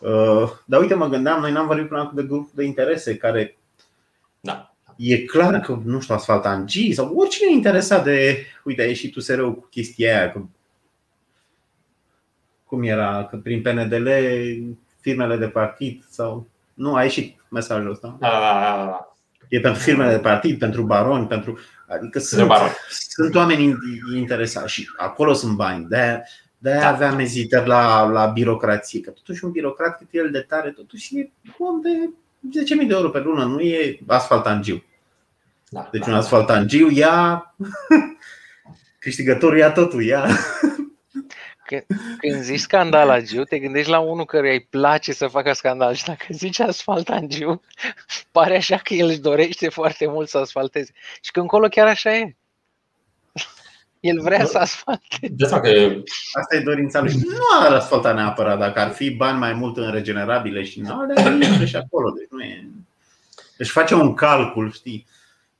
Uh, dar uite, mă gândeam, noi n-am vorbit până acum de grup de interese care da. E clar că, nu știu, asfalt Angi sau oricine e interesat de, uite, a ieșit usr cu chestia aia, că, cum era, că prin PNDL firmele de partid sau, nu, a ieșit mesajul ăsta. Da, da, da, da. E pentru firmele de partid, pentru baroni, pentru. Adică sunt, baroni. sunt oameni interesați și acolo sunt bani. De de da. aveam ezitări la, la birocrație, că totuși un birocrat cât el de tare, totuși e om de 10.000 de euro pe lună, nu e asfaltangiu. Da, deci da, un asfaltangiu ia câștigătorul ia totul, ia când zici scandalagiu, te gândești la unul care îi place să facă scandal și dacă zici asfaltangiu, pare așa că el își dorește foarte mult să asfalteze. Și că încolo chiar așa e. El vrea să asfalte. De că... Asta e dorința lui. Nu ar asfalta neapărat. Dacă ar fi bani mai mult în regenerabile și nu are și acolo. Deci nu e. Deci face un calcul, știi?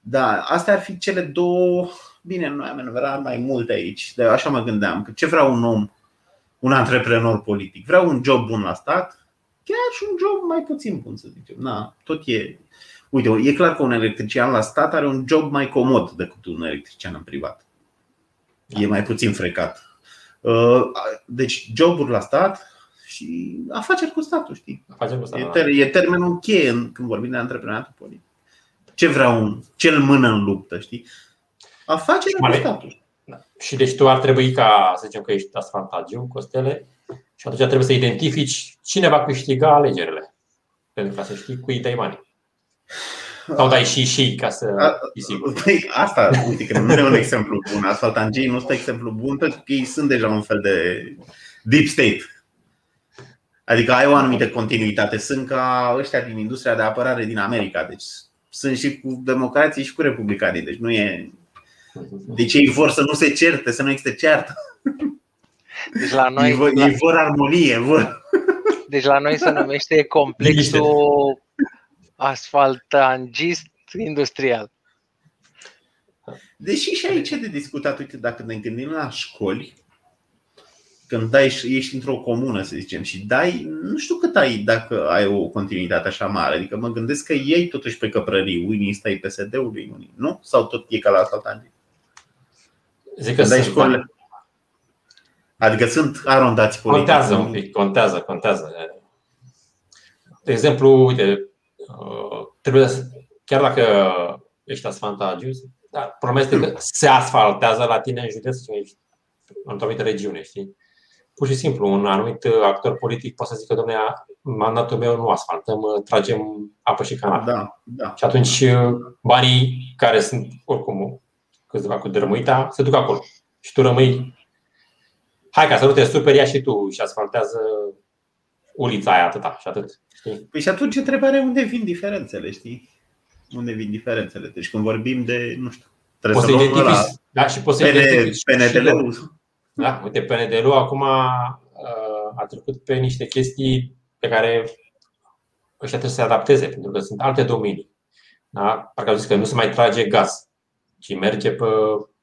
Da, astea ar fi cele două. Bine, noi am enumerat mai multe aici, dar așa mă gândeam. Că ce vrea un om, un antreprenor politic? Vreau un job bun la stat, chiar și un job mai puțin bun, să zicem. Na, tot e. Uite, e clar că un electrician la stat are un job mai comod decât un electrician în privat e mai puțin frecat. Uh, deci joburi la stat și afaceri cu statul, știi? Afaceri cu statul, e, ter- e termenul cheie când vorbim de antreprenoriatul politic. Ce vrea un cel mână în luptă, știi? Afaceri cu statul. Da. Și deci tu ar trebui ca, să zicem că ești asfaltagiu, Costele, și atunci trebuie să identifici cine va câștiga alegerile. Pentru ca să știi cui dai bani. Sau dai și și ca să fii sigur. Păi, asta, uite că nu e un exemplu bun. Asfaltangii nu este exemplu bun pentru că ei sunt deja un fel de deep state. Adică ai o anumită continuitate. Sunt ca ăștia din industria de apărare din America. Deci sunt și cu democrații și cu republicanii. Deci nu e. Deci ei vor să nu se certe, să nu existe ceartă. Deci la noi, ei, vor, la, ei vor armonie. Vor. Deci la noi se numește complexul asfaltangist industrial. Deși și aici e de discutat, uite, dacă ne gândim la școli, când dai, ești într-o comună, să zicem, și dai, nu știu cât ai dacă ai o continuitate așa mare. Adică mă gândesc că ei totuși pe căprării, unii stai PSD-ului, unii, nu? Sau tot e ca la asfaltangist? Zic că sunt școli, Adică sunt arondați politici. Contează un pic, contează, contează. De exemplu, uite, uh, trebuie să, chiar dacă ești asfaltagiu, dar problema este că se asfaltează la tine în județ și ești într-o anumită regiune, știi? Pur și simplu, un anumit actor politic poate să zică, domnule, mandatul meu nu asfaltăm, tragem apă și canal. Da, da. Și atunci uh, banii care sunt oricum câțiva cu dărâmuita se duc acolo. Și tu rămâi hai ca să nu te superia și tu și asfaltează ulița aia atâta și atât. Știi? Păi și atunci întrebarea unde vin diferențele, știi? Unde vin diferențele? Deci când vorbim de, nu știu, trebuie poți să, să identifici, da, și poți să identifici PNDL-ul. Da, uite, PNDL-ul acum uh, a trecut pe niște chestii pe care ăștia trebuie să se adapteze, pentru că sunt alte domenii. Da? Parcă au zis că nu se mai trage gaz, ci merge pe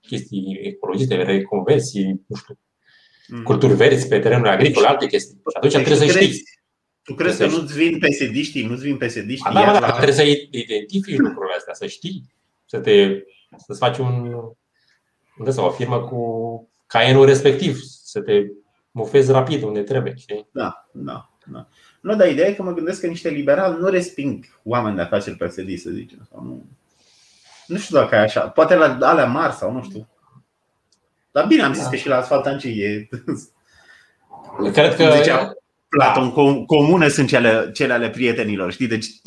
chestii ecologiste, reconversii, nu știu, Mm. culturi verzi pe terenuri agricole, alte chestii. Și atunci deci trebuie să știți. Tu crezi că nu-ți vin pesediștii, nu-ți vin pesediștii? Da, da, da, trebuie să identifici lucrurile astea, să știi, să te, să-ți faci un, unde sau o firmă cu caienul respectiv, să te mufezi rapid unde trebuie, știi? Da, da, da. Nu, dar ideea e că mă gândesc că niște liberali nu resping oameni de afaceri PSD, să zicem. Sau nu. nu știu dacă e așa. Poate la alea mari sau nu știu. Dar bine, am zis da. că și la asfaltancii e... Cred că... Zicea Platon, com- comune sunt cele, cele ale prietenilor, știi? Deci...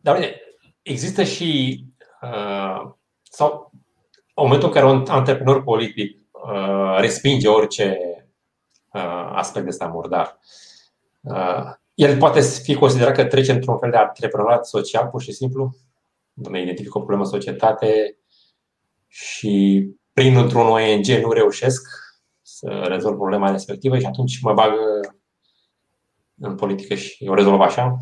Dar bine, există și uh, sau în momentul în care un antreprenor politic uh, respinge orice uh, aspect de ăsta murdar, uh, el poate fi considerat că trece într-un fel de antreprenoriat social, pur și simplu? Domnule, identific o problemă în societate și prin într-un ONG nu reușesc să rezolv problema respectivă și atunci mă bag în politică și o rezolv așa.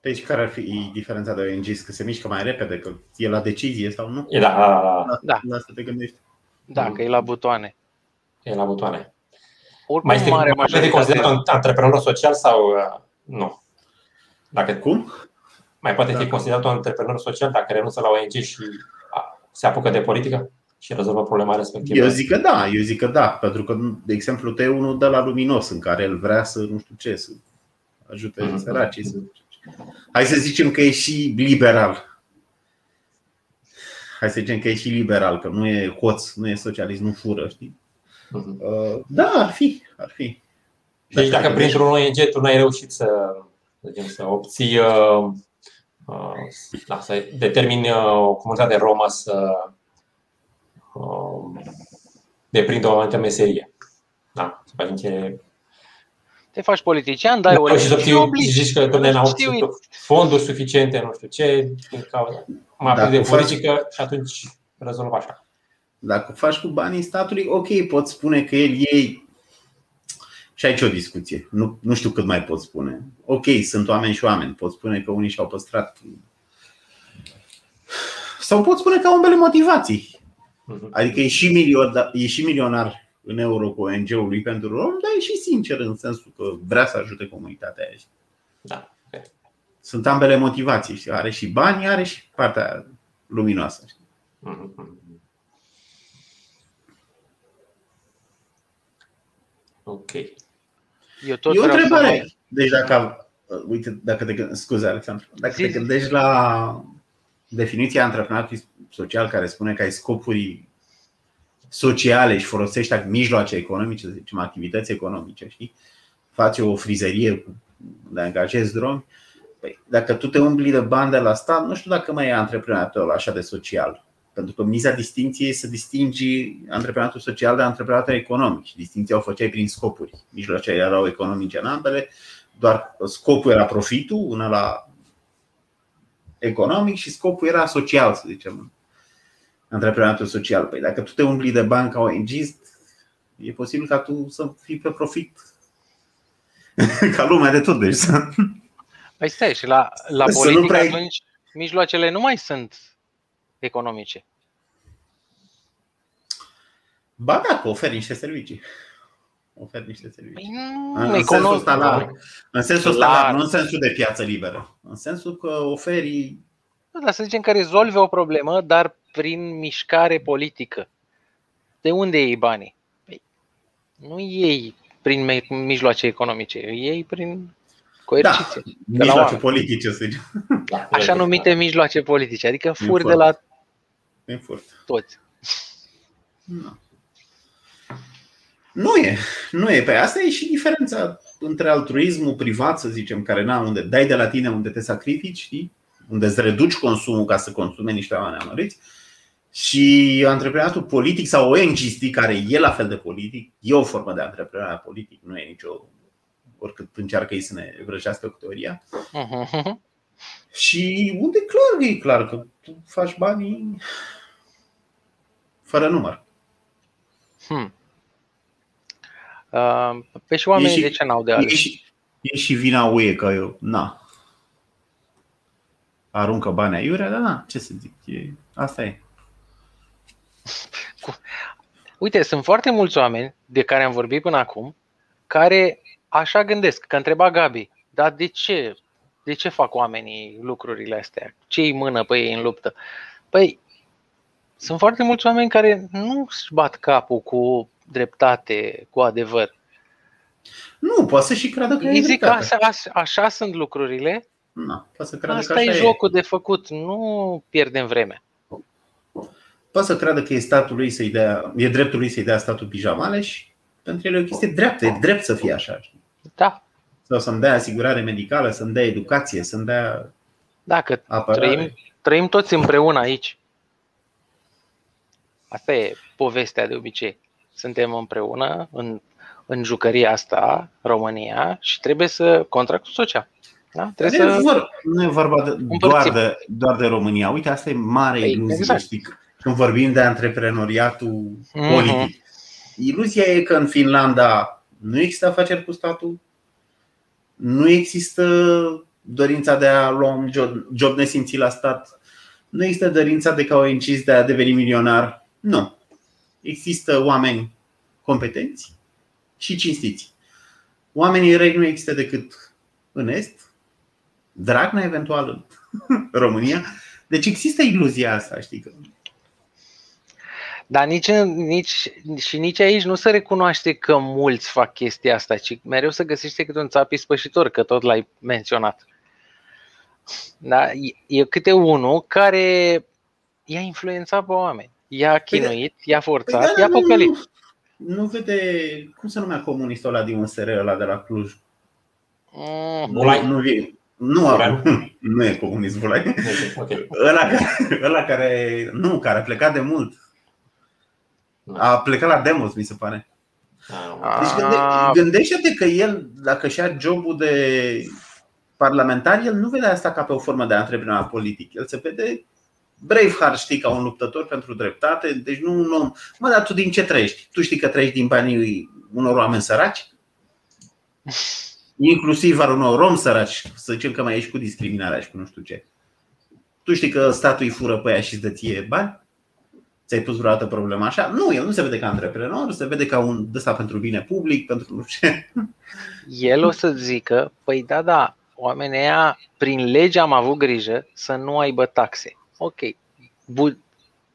Deci care ar fi diferența de ONG? Că se mișcă mai repede, că e la decizie sau nu? E da, da, da. da. da. La asta te gândești. Da, că e la butoane. E la butoane. Oricum mai este, mare mai considerat un antreprenor social sau uh, nu? Dacă Cum? Mai poate fi considerat un antreprenor social dacă renunță la ONG și se apucă de politică și rezolvă problema respectivă? Eu zic că da, eu zic că da, pentru că, de exemplu, te unul de la luminos în care el vrea să, nu știu ce, să ajute mm-hmm. săracii. Să... Hai să zicem că e și liberal. Hai să zicem că e și liberal, că nu e hoț, nu e socialist, nu fură, știi? Mm-hmm. Da, ar fi, ar fi. Deci dacă, dacă printr-un ONG tu n-ai reușit să zicem, să obții, uh, uh, da, să determini uh, o comunitate romă să deprindă o anumită meserie. Da, să faci niște te faci politician, dai da, o și să obții, zici că domnule, n-au fonduri suficiente, nu știu ce, din cauza mă de politică faci... și atunci rezolv așa. Dacă faci cu banii statului, ok, poți spune că el e și aici o discuție. Nu, nu știu cât mai pot spune. Ok, sunt oameni și oameni. Pot spune că unii și-au păstrat. Sau pot spune că au ambele motivații. Mhm. Adică e și, milionar, e și milionar în euro cu ONG-ul lui pentru rom, dar e și sincer în sensul că vrea să ajute comunitatea aia. Da. Sunt ambele motivații. Are și bani, are și partea luminoasă. Mhm. Ok. Eu tot e o întrebare. Să... Deci dacă, uite, dacă te, scuze, Alexandru, dacă Zi. te gândești la definiția antreprenoriatului social care spune că ai scopuri sociale și folosești mijloace economice, să zicem, activități economice, știi? Faci o frizerie de angajezi dromi, păi, dacă tu te umbli de bani de la stat, nu știu dacă mai e antreprenoriatul așa de social. Pentru că miza distinției e să distingi antreprenatul social de antreprenatul economic. Distinția o făceai prin scopuri. Mijloacele erau economice în ambele, doar scopul era profitul, una la economic și scopul era social, să zicem, antreprenoriatul social. Păi dacă tu te umpli de bani ca ong e posibil ca tu să fii pe profit ca lumea de tot. Deci să... Păi stai, și la, la politică prea... atunci mijloacele nu mai sunt economice. Ba da, că oferi niște servicii. Oferi niște servicii. Păi nu, în, sensul ăsta la, în sensul ăsta la, nu în sensul de piață liberă. În sensul că oferi. Da, să zicem că rezolve o problemă, dar prin mișcare politică. De unde iei banii? Păi, nu iei prin mijloace economice, iei prin coerciție. Da, mijloace politice, să zicem. Așa numite mijloace politice, adică furi de la toți. Nu. Nu e. Nu e. Pe asta e și diferența între altruismul privat, să zicem, care na, unde dai de la tine, unde te sacrifici, știi? unde îți reduci consumul ca să consume niște oameni amăriți, și antreprenoriatul politic sau ong care e la fel de politic, e o formă de antreprenoriat politic, nu e nicio oricât încearcă ei să ne vrăjească cu teoria. Uh-huh. Și unde clar e clar că tu faci banii fără număr. Hmm. Uh, pe și oamenii și, de ce n-au de ales? E și, e și vina UE că eu, na, aruncă bani aiurea, dar na, ce să zic, e, asta e. Uite, sunt foarte mulți oameni de care am vorbit până acum care așa gândesc, că întreba Gabi, dar de ce? De ce fac oamenii lucrurile astea? Ce îi mână pe ei în luptă? Păi, sunt foarte mulți oameni care nu își bat capul cu dreptate, cu adevăr. Nu, poate să și creadă că Ei zic că așa, așa sunt lucrurile. Nu, poate să creadă Asta că așa e jocul e. de făcut, nu pierdem vreme. Poate să creadă că e statul lui să-i dea, e dreptul lui să-i dea statul pijamale și pentru el e o chestie dreaptă, e drept să fie așa. Da. Sau să-mi dea asigurare medicală, să-mi dea educație, să-mi dea Dacă trăim, trăim toți împreună aici. Asta e povestea de obicei. Suntem împreună în, în jucăria asta, România, și trebuie să contractul social. Da? Trebuie nu, să... vor, nu e vorba de, doar, de, doar de România. Uite, asta e mare păi, iluzie, exact. știi? Când vorbim de antreprenoriatul mm-hmm. politic. Iluzia e că în Finlanda nu există afaceri cu statul, nu există dorința de a lua un job, job nesimțit la stat, nu există dorința de ca o incis de a deveni milionar. Nu. Există oameni competenți și cinstiți. Oamenii răi nu există decât în Est, Dragnea eventual în România. Deci există iluzia asta, știi? Că dar nici, nici, și nici aici nu se recunoaște că mulți fac chestia asta, ci mereu se găsește câte un țap ispășitor, că tot l-ai menționat. Da? E câte unul care i-a influențat pe oameni. I-a păi chinuit, i-a forțat, păi da, i-a păcălit. Nu, nu vede, cum se numea comunistul ăla din USR ăla de la Cluj? Mm. Nu, nu, nu, nu e comunist Bulai. Okay. Ăla, ăla care, nu, care a plecat de mult a plecat la Demos, mi se pare. Ah, deci gânde, gândește-te că el, dacă și-a jobul de parlamentar, el nu vede asta ca pe o formă de antreprenor politic. El se vede Braveheart, știi, ca un luptător pentru dreptate, deci nu un om. Mă, dar tu din ce trăiești? Tu știi că trăiești din banii unor oameni săraci? Inclusiv al unor rom săraci, să zicem că mai ești cu discriminarea și cu nu știu ce. Tu știi că statul îi fură pe aia și îți dă ție bani? Ți-ai pus vreodată problema așa? Nu, el nu se vede ca antreprenor, se vede ca un ăsta pentru bine public, pentru nu știu ce. El o să zică, păi da, da, oamenii ăia, prin lege am avut grijă să nu aibă taxe. Ok, Bu-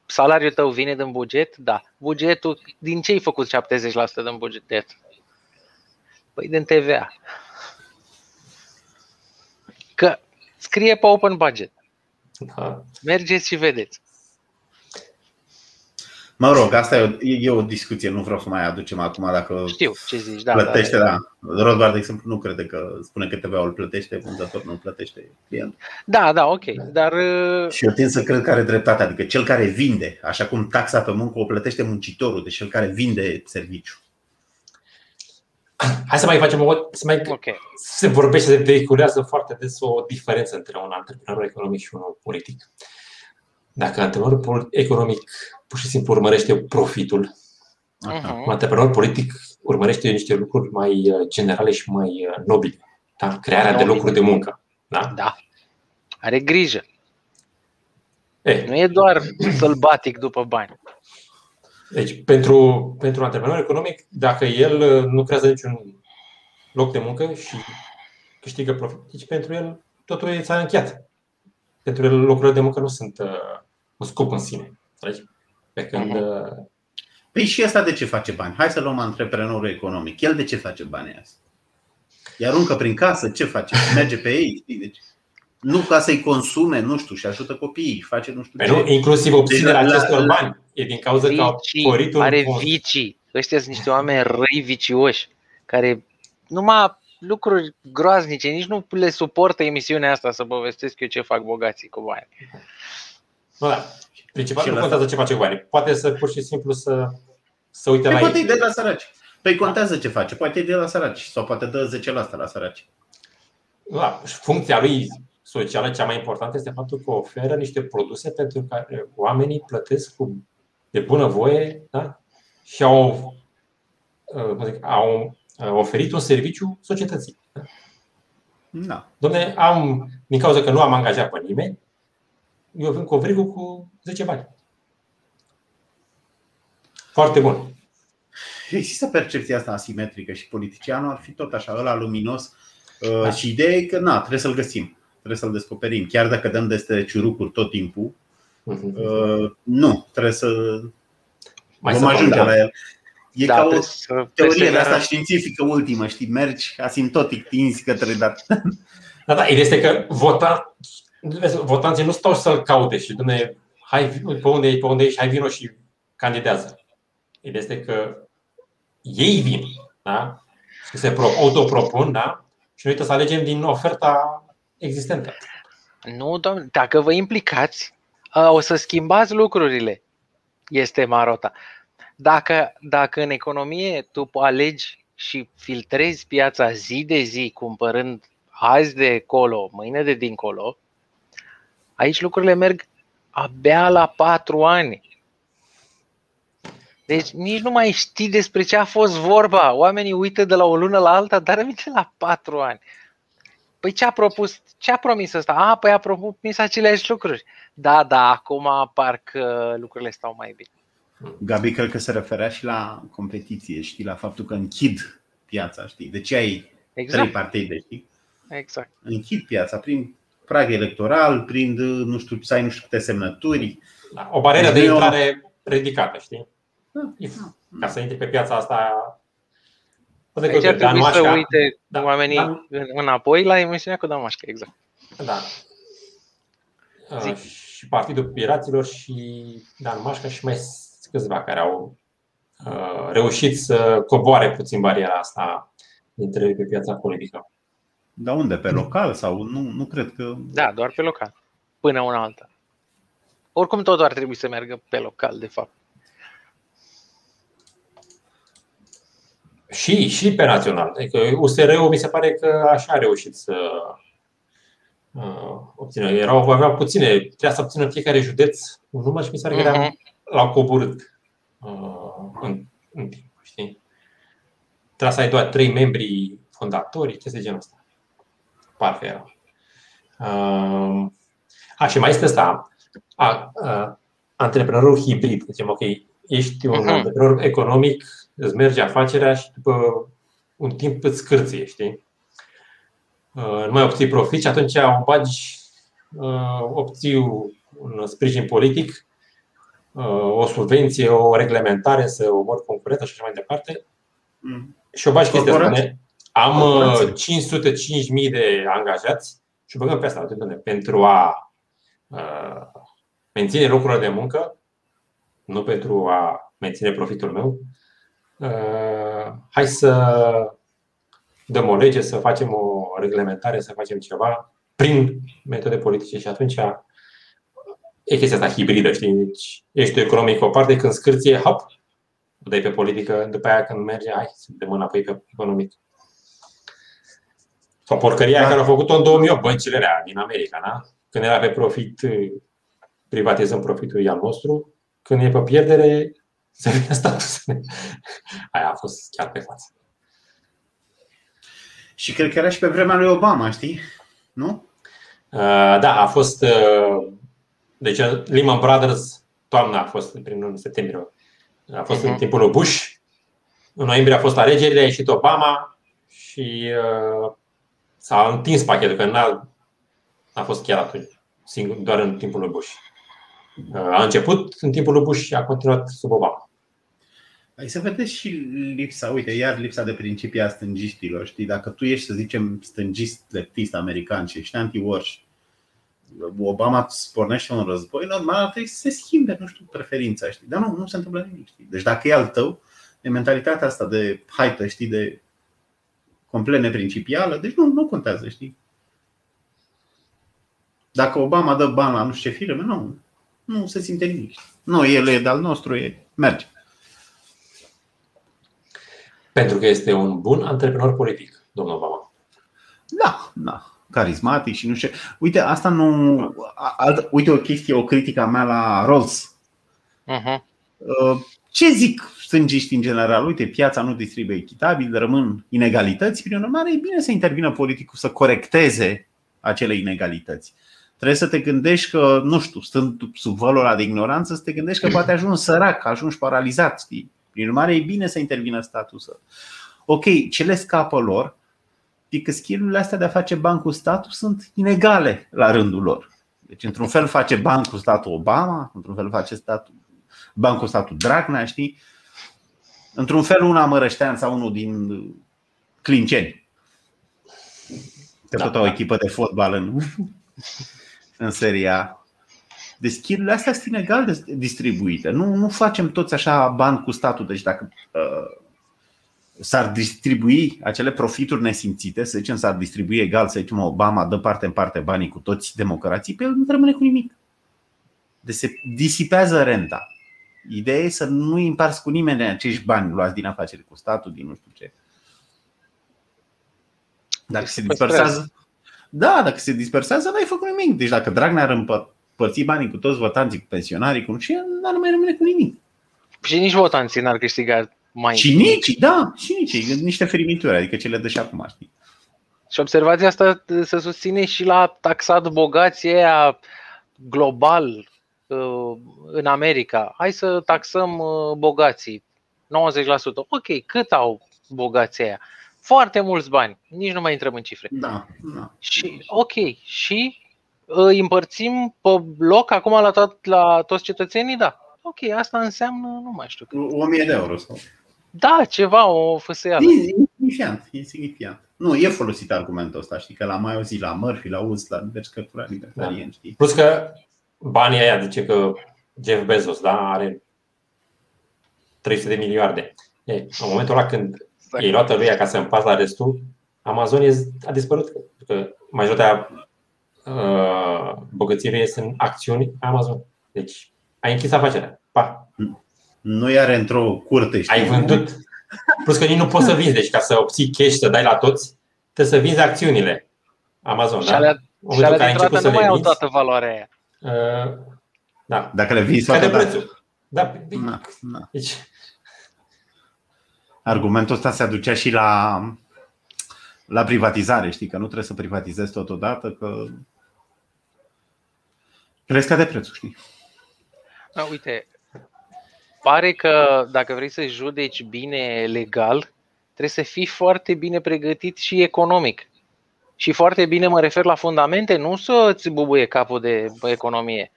salariul tău vine din buget? Da. Bugetul, din ce ai făcut 70% din buget? Păi din TVA. Că scrie pe open budget. Da. Mergeți și vedeți. Mă rog, asta e o, e o discuție, nu vreau să mai aducem acum dacă Știu ce zici, da. Plătește, da. da. Rodbar, de exemplu, nu crede că spune că TVA-ul plătește, vânzător nu plătește client. Da, da, ok. Dar... Uh, Și eu tind să cred că are dreptate, adică cel care vinde, așa cum taxa pe muncă o plătește muncitorul, deci cel care vinde serviciu. Hai să mai facem o. Să mai, okay. Se vorbește, se vehiculează foarte des o diferență între un antreprenor economic și unul politic. Dacă antreprenorul economic pur și simplu urmărește profitul, uh-huh. un antreprenor politic urmărește niște lucruri mai uh, generale și mai uh, nobile. Da? Crearea Nobile. de locuri de muncă. Da? da. Are grijă. E. Nu e doar sălbatic după bani. Deci, pentru, pentru un antreprenor economic, dacă el uh, nu creează niciun loc de muncă și câștigă profit, deci pentru el totul s-a încheiat. Pentru el locurile de muncă nu sunt uh, un scop în sine. Pe când, uh-huh. Păi și asta de ce face bani? Hai să luăm antreprenorul economic. El de ce face banii asta? Îi aruncă prin casă, ce face? Merge pe ei, știi? Deci, nu ca să-i consume, nu știu, și ajută copiii, face nu știu păi ce. Nu, inclusiv obținerea deci, acestor la, bani. E din cauza vicii, că au sporit un Are vicii. Ăștia sunt niște oameni răi vicioși, care numai lucruri groaznice, nici nu le suportă emisiunea asta să povestesc eu ce fac bogații cu bani. Da. Principal nu contează ce face cu banii. Poate să pur și simplu să, să uite păi la poate ei. de la săraci. Păi contează ce face. Poate e de la săraci sau poate dă 10% la săraci. Da, funcția lui socială cea mai importantă este faptul că oferă niște produse pentru care oamenii plătesc cu de bună voie da? și au, uh, zic, au uh, oferit un serviciu societății. Da? Da. Dom'le, am, din cauza că nu am angajat pe nimeni, eu vin cu o vrigul cu 10 bani. Foarte bun. Există percepția asta asimetrică și politicianul ar fi tot așa, ăla luminos uh, da. și ideea e că na, trebuie să-l găsim, trebuie să-l descoperim. Chiar dacă dăm de ciurucuri tot timpul, uh-huh. uh, nu, trebuie să mai vom ajunge da. la el. E da, ca o teorie de asta științifică ultimă, știi, mergi asimtotic, tinzi către dat. Da, da, ideea este că vota, votanții nu stau să-l caute și dumne, hai, pe unde e, pe unde ești, hai vino și candidează. Ideea este că ei vin, da? Și se autopropun, da? Și noi trebuie să alegem din oferta existentă. Nu, domnule, dacă vă implicați, o să schimbați lucrurile. Este marota. Dacă, dacă în economie tu alegi și filtrezi piața zi de zi, cumpărând azi de colo, mâine de dincolo, aici lucrurile merg abia la patru ani. Deci nici nu mai știi despre ce a fost vorba. Oamenii uită de la o lună la alta, dar aminte la patru ani. Păi ce a propus, ce a promis ăsta? A, păi a promis aceleași lucruri. Da, da, acum parcă lucrurile stau mai bine. Gabi, cred că se referea și la competiție, știi, la faptul că închid piața, știi? De ce ai exact. trei partide, știi? Exact. Închid piața prin prag electoral, prin, nu știu, să ai nu știu câte semnături. Da, o barieră deci de intrare o... ridicată, știi? Ca să intri pe piața asta Aici ar trebui să uite da, oamenii da. înapoi la emisiunea cu Damașca, exact. Da. Uh, și Partidul Piraților și Dan Mașca și mai câțiva care au uh, reușit să coboare puțin bariera asta dintre pe piața politică. Dar unde? Pe local sau nu, nu cred că. Da, doar pe local. Până una alta. Oricum tot ar trebui să meargă pe local, de fapt. Și, și pe național. Adică USR-ul mi se pare că așa a reușit să uh, obțină. Erau, aveau puține, trebuia să obțină fiecare județ un număr și mi se pare că uh-huh. L-au coborât uh, în, în timp. Știi? Trebuia să ai doar trei membri fondatori, ce de genul ăsta. Parcă era. Uh, a, și mai este asta. A, a, antreprenorul hibrid. Zicem, ok, ești un uh-huh. antreprenor economic îți merge afacerea și după un timp îți scârție, știi? Uh, nu mai obții profit și atunci o bagi, uh, obții un sprijin politic, uh, o subvenție, o reglementare să omori concurența și așa mai departe. Mm. Și o bagi chestia asta. Am 505.000 de angajați și băgăm pe asta pentru a menține locurile de muncă, nu pentru a menține profitul meu, Uh, hai să dăm o lege, să facem o reglementare, să facem ceva prin metode politice și atunci e chestia asta hibridă, știi? Deci ești economic o parte, când scârție, hop, dai pe politică, după aia când merge, hai să dăm înapoi pe economic. Sau porcăria da. care au făcut-o în 2008 băncile rea din America, da? Când era pe profit, privatizăm profitul al nostru, când e pe pierdere, să vină statul. Aia a fost chiar pe față. Și cred că era și pe vremea lui Obama, știi? Nu? Uh, da, a fost. Uh, deci Lehman Brothers, toamna a fost, prin septembrie. A fost uh-huh. în mhm. timpul lui Bush. În noiembrie a fost alegerile, a ieșit Obama și uh, s-a întins pachetul, că n-a, a fost chiar atunci, singur, doar în timpul lui Bush. A început în timpul lui Bush și a continuat sub Obama. Ai să vedeți și lipsa, uite, iar lipsa de principii a stângiștilor, știi? Dacă tu ești, să zicem, stângist, leptist american și ești anti-war Obama îți pornește un război, normal trebuie să se schimbe, nu știu, preferința, știi? Dar nu, nu se întâmplă nimic, știi? Deci dacă e al tău, e mentalitatea asta de haită, știi, de complet neprincipială, deci nu, nu contează, știi? Dacă Obama dă bani la nu știu ce firme, nu, nu se simte nimic. Nu, el e de-al nostru, e, merge. Pentru că este un bun antreprenor politic, domnul Obama. Da, da. Carismatic și nu știu. Uite, asta nu. Alt, uite o chestie, o critică a mea la Rolls. Uh-huh. Ce zic stângiști în general? Uite, piața nu distribuie echitabil, rămân inegalități. Prin urmare, e bine să intervină politicul să corecteze acele inegalități. Trebuie să te gândești că, nu știu, stând sub vălul de ignoranță, să te gândești că poate ajungi sărac, ajungi paralizat. Știi? Prin urmare, e bine să intervină statul să. Ok, ce le scapă lor? E că skillurile astea de a face bani cu statul sunt inegale la rândul lor. Deci, într-un fel face bani cu statul Obama, într-un fel face statul, bani cu statul Dragnea, știi? Într-un fel una mărăștean sau unul din Clinceni. Că tot da, o echipă de fotbal în, în seria deci skillurile astea sunt inegal distribuite. Nu, nu facem toți așa bani cu statul. Deci dacă uh, s-ar distribui acele profituri nesimțite, să zicem, s-ar distribui egal, să zicem, Obama dă parte în parte banii cu toți democrații, pe el nu rămâne cu nimic. Deci se disipează renta. Ideea e să nu împarți cu nimeni acești bani luați din afaceri cu statul, din nu știu ce. Dacă se dispersează, da, dacă se dispersează, n-ai făcut nimic. Deci dacă Dragnea ar împărți banii cu toți votanții, cu pensionarii, cu nu știu, n-ar mai rămâne cu nimic. Și nici votanții n-ar câștiga mai Și nici, da, și nici, niște ferimituri, adică ce le dă și acum, știi. Și observația asta se susține și la taxat bogații aia global uh, în America. Hai să taxăm uh, bogații 90%. Ok, cât au bogații aia? Foarte mulți bani. Nici nu mai intrăm în cifre. Da, da. Și, ok, și îi împărțim pe loc acum la, tot, la toți cetățenii? Da. Ok, asta înseamnă, nu mai știu. Cât. 1000 de euro sau? Da, ceva, o făsăială. E insignifiant, e insignifiant. Nu, e folosit argumentul ăsta, știi, că la mai auzit la Murphy, la Uz, la diverse cărturi libertarieni, da. știi. Plus că banii aia, zice că Jeff Bezos, da, are 300 de miliarde. E, în momentul ăla când exact. e luată lui ca să împartă la restul, Amazon a dispărut. Că majoritatea uh, bogățirii este în acțiuni Amazon. Deci ai închis afacerea. Pa. Nu are într-o curte. Știi? Ai vândut. Plus că nici nu poți să vinzi. Deci ca să obții cash, să dai la toți, trebuie să vinzi acțiunile. Amazon, și da? alea, și alea dintr-o nu mai au toată valoarea aia. Uh, da. Dacă le vinzi, Scade prețul. Da, na, na. Deci... Argumentul ăsta se aducea și la la privatizare, știi, că nu trebuie să privatizezi totodată, că le scade prețul, știi. Da, uite, pare că dacă vrei să judeci bine legal, trebuie să fii foarte bine pregătit și economic. Și foarte bine mă refer la fundamente, nu să ți bubuie capul de economie.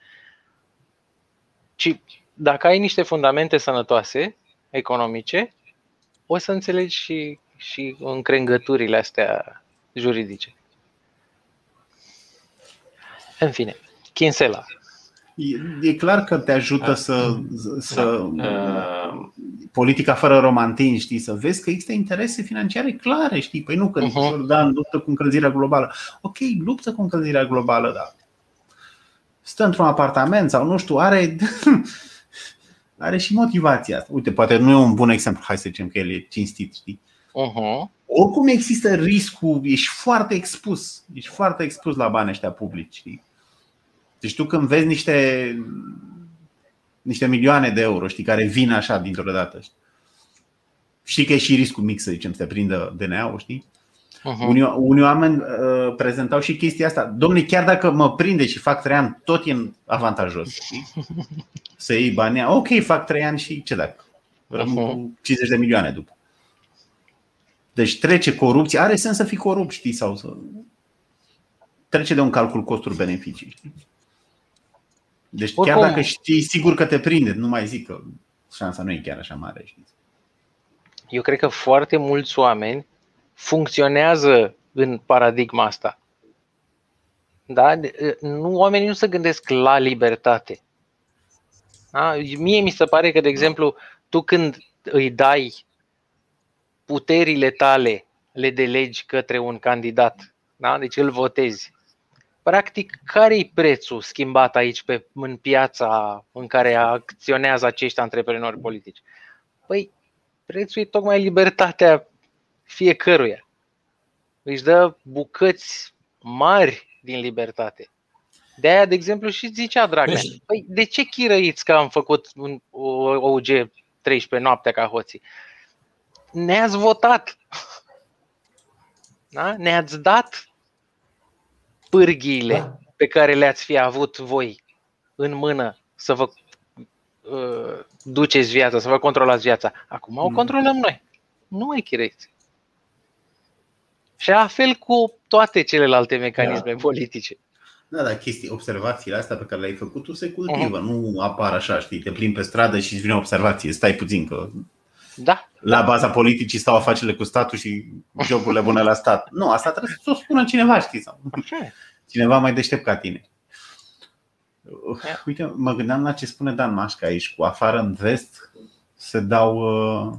Ci dacă ai niște fundamente sănătoase, economice, o să înțelegi și și încrengăturile astea juridice. În fine, Kinsela. E, e clar că te ajută să, să da. politica fără romantin, știi, să vezi că există interese financiare clare, știi? Păi nu că uh-huh. da, luptă cu încălzirea globală. Ok, luptă cu încălzirea globală, da. Stă într-un apartament sau nu știu, are are și motivația asta. Uite, poate nu e un bun exemplu, hai să zicem că el e cinstit, știi? Uh-huh. oricum există riscul, ești foarte expus. Ești foarte expus la banii ăștia publici. Știi? Deci tu când vezi niște, niște milioane de euro știi, care vin așa dintr-o dată, știi? știi că e și riscul mic să zicem, să te prindă DNA-ul, știi? Uh-huh. Unii, unii oameni uh, prezentau și chestia asta. Domnule, chiar dacă mă prinde și fac trei ani, tot e avantajos. Știi? Să iei banii. Ok, fac trei ani și ce dacă? Rămân uh-huh. cu 50 de milioane după. Deci trece corupție. Are sens să fii corupt, știi? Sau să... Trece de un calcul costuri-beneficii. Știi? Deci chiar Oricum, dacă știi sigur că te prinde, nu mai zic că șansa nu e chiar așa mare. Știi? Eu cred că foarte mulți oameni funcționează în paradigma asta. Da? Nu, oamenii nu se gândesc la libertate. Da? Mie mi se pare că, de exemplu, tu când îi dai puterile tale, le delegi către un candidat, da? deci îl votezi. Practic, care e prețul schimbat aici pe, în piața în care acționează acești antreprenori politici? Păi, prețul e tocmai libertatea fiecăruia. Își dă bucăți mari din libertate. De aia, de exemplu, și zicea Dragnea, păi de ce chirăiți că am făcut un OUG 13 noaptea ca hoții? Ne-ați votat. Da? Ne-ați dat pârghiile da. pe care le-ați fi avut voi în mână să vă uh, duceți viața, să vă controlați viața. Acum o mm. controlăm noi. Nu mai chirăiți. Și la fel cu toate celelalte mecanisme da. politice. Da, dar chestii, observațiile astea pe care le-ai făcut tu se cultivă, uh-huh. nu apar așa, știi, te plimbi pe stradă și îți vine o observație, stai puțin că da. la baza politicii stau afacerile cu statul și jocurile bune la stat. Nu, asta trebuie să o spună cineva, știi, sau cineva mai deștept ca tine. Uite, mă gândeam la ce spune Dan Mașca aici, cu afară în vest se dau uh,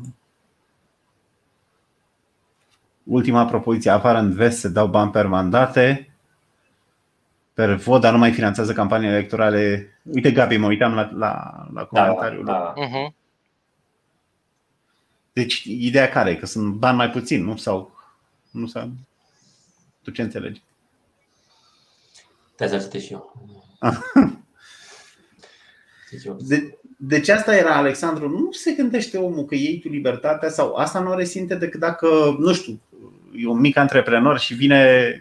ultima propoziție afară în vest se dau bani per mandate, per vot, dar nu mai finanțează campanii electorale. Uite, Gabi, mă uitam la, la, la comentariul. Da, da. Uh-huh. Deci, ideea care e? Că sunt bani mai puțin, nu? Sau nu sau Tu ce înțelegi? Te să și eu. De, deci asta era, Alexandru, nu se gândește omul că iei tu libertatea sau asta nu o resimte decât dacă, nu știu, e un mic antreprenor și vine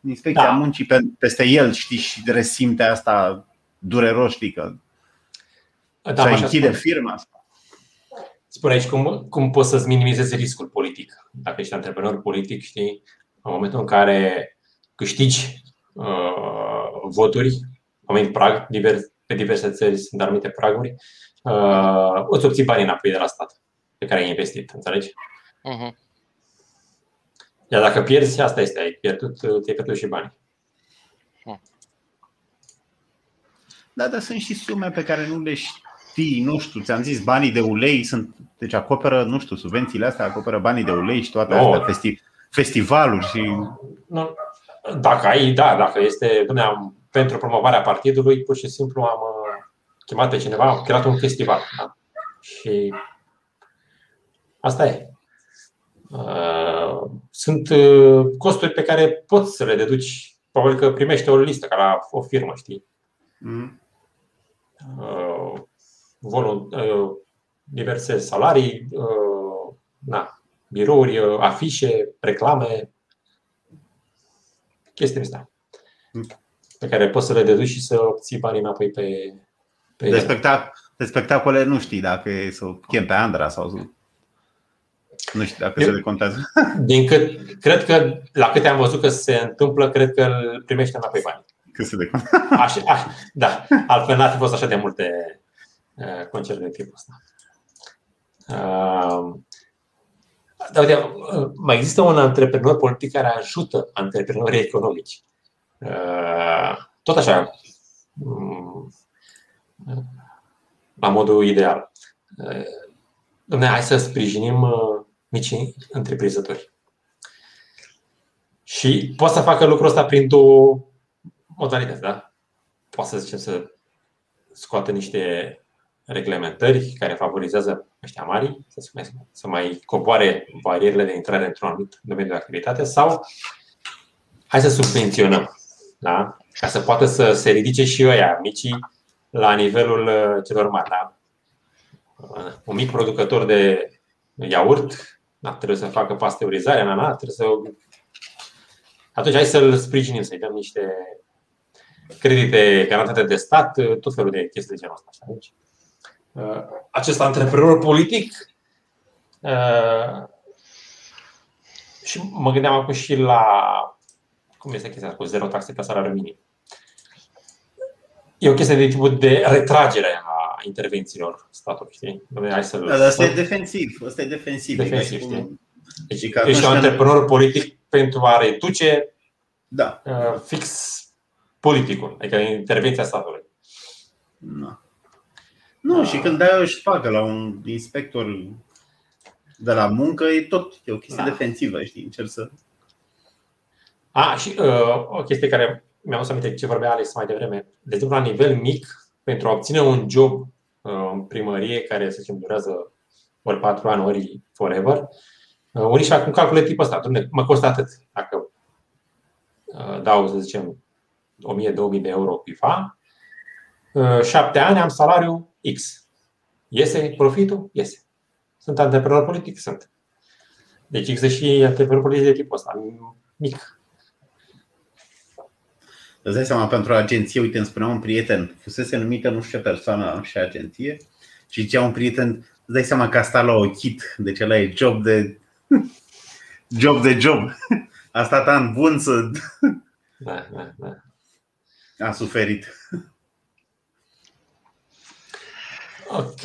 inspecția da. muncii peste el, știi, și resimte asta dureros, știi, că da, și închide firma asta. Spune aici cum, cum poți să-ți minimizezi riscul politic. Dacă ești antreprenor politic, știi, în momentul în care câștigi uh, voturi, moment prag, divers, pe diverse țări sunt anumite praguri, uh, îți obții banii înapoi de la stat pe care ai investit, înțelegi? Uh-huh. Iar dacă pierzi, asta este, ai pierdut, te-ai pierdut și bani. Hmm. Da, dar sunt și sume pe care nu le știi, nu știu, ți-am zis, banii de ulei sunt, deci acoperă, nu știu, subvențiile astea acoperă banii de ulei și toate no. astea, festi- festivaluri și... Nu. Dacă ai, da, dacă este, dumne, pentru promovarea partidului, pur și simplu am uh, chemat pe cineva, am creat un festival. Da? Și asta e. Uh, sunt uh, costuri pe care poți să le deduci. Probabil că primește o listă ca la o firmă, știi? Mm. Diverse salarii, na, birouri, afișe, reclame, chestii astea. Mm. Pe care poți să le deduci și să obții banii înapoi pe. pe de, spectac- de spectacole nu știi dacă e să chem pe Andra sau nu știu dacă se decontează. Din cât, cred că la câte am văzut că se întâmplă, cred că îl primește înapoi bani. Că se decontează. Așa, așa, da, altfel n-ar fi fost așa de multe uh, concerte de tipul ăsta. Uh, dar uite, uh, mai există un antreprenor politic care ajută antreprenorii economici. Uh, tot așa, um, la modul ideal. Uh, Dom'le, hai să sprijinim micii întreprinzători. Și poate să facă lucrul ăsta prin două modalități, da? Poate să zicem să scoată niște reglementări care favorizează ăștia mari să, mai, să mai coboare barierele de intrare într-un anumit domeniu de activitate sau hai să subvenționăm, da? ca să poată să se ridice și ăia micii la nivelul uh, celor mari. Da? Un mic producător de iaurt da, trebuie să facă pasteurizare, na, na, trebuie să atunci hai să-l sprijinim, să-i dăm niște credite garantate de stat, tot felul de chestii de genul ăsta. Deci, uh, acest antreprenor politic uh, și mă gândeam acum și la cum este chestia cu zero taxe pe salariul minim. E o chestie de tipul de retragere a intervențiilor statului, știi? Hai să da, asta e defensiv. Asta e defensiv. Defensiv, știi? Deci, ești un antreprenor politic pentru a reduce da. uh, fix politicul, adică intervenția statului. Da. Nu, și când dai o șpagă la un inspector de la muncă, e tot e o chestie da. defensivă, știi, încerc să... A, și uh, o chestie care mi-am adus aminte ce vorbea Alex mai devreme. De exemplu, la nivel mic, pentru a obține un job uh, în primărie, care, să zicem, durează ori patru ani, ori forever, uh, unii și fac un calcul de tipul ăsta. Mă costă atât. Dacă uh, dau, să zicem, 1000-2000 de euro cuiva, uh, șapte ani am salariu X. Iese profitul? Iese. Sunt antreprenor politic? Sunt. Deci există și antreprenor politic de tipul ăsta, mic. Îți dai seama, pentru agenție, uite, îmi spunea un prieten, fusese numită nu știu ce persoană și agenție și zicea un prieten, îți dai seama că a stat la ochit, deci ăla e job de job de job. A stat an bun să... Da, da, da. A suferit. Ok.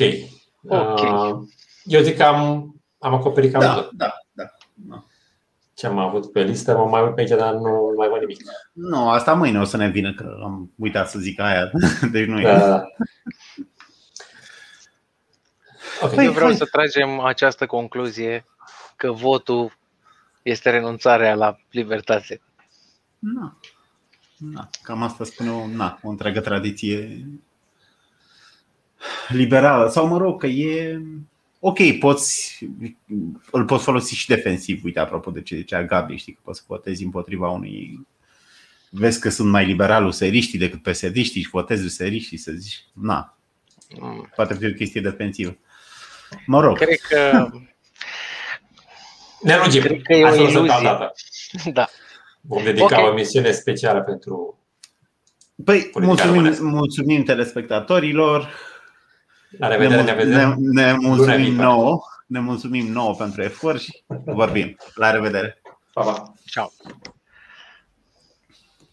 okay. Uh, eu zic că am, am acoperit cam da, da, da, da. Ce am avut pe listă, mă mai uit pe aici, dar nu mai văd nimic. Nu, asta mâine o să ne vină, că am uitat să zic aia. Deci nu e. Da. Okay. Eu vreau să tragem această concluzie că votul este renunțarea la libertate. Nu. Na, cam asta spune o, na, o întreagă tradiție liberală. Sau mă rog, că e ok, poți, îl poți folosi și defensiv. Uite, apropo de ce zicea Gabi, știi că poți să votezi împotriva unui vezi că sunt mai liberal useriștii decât psd și votezi useriștii să zici, na, poate fi o chestie defensivă. Mă rog. Cred că ne rugim. Cred că e o iluzie. Da. Vom dedica okay. o emisiune specială pentru. Păi, mulțumim, mulțumim telespectatorilor. La revedere, ne, ne, ne, ne mulțumim nouă. Ne mulțumim nouă pentru efort și vorbim. La revedere. Pa, pa. Ciao.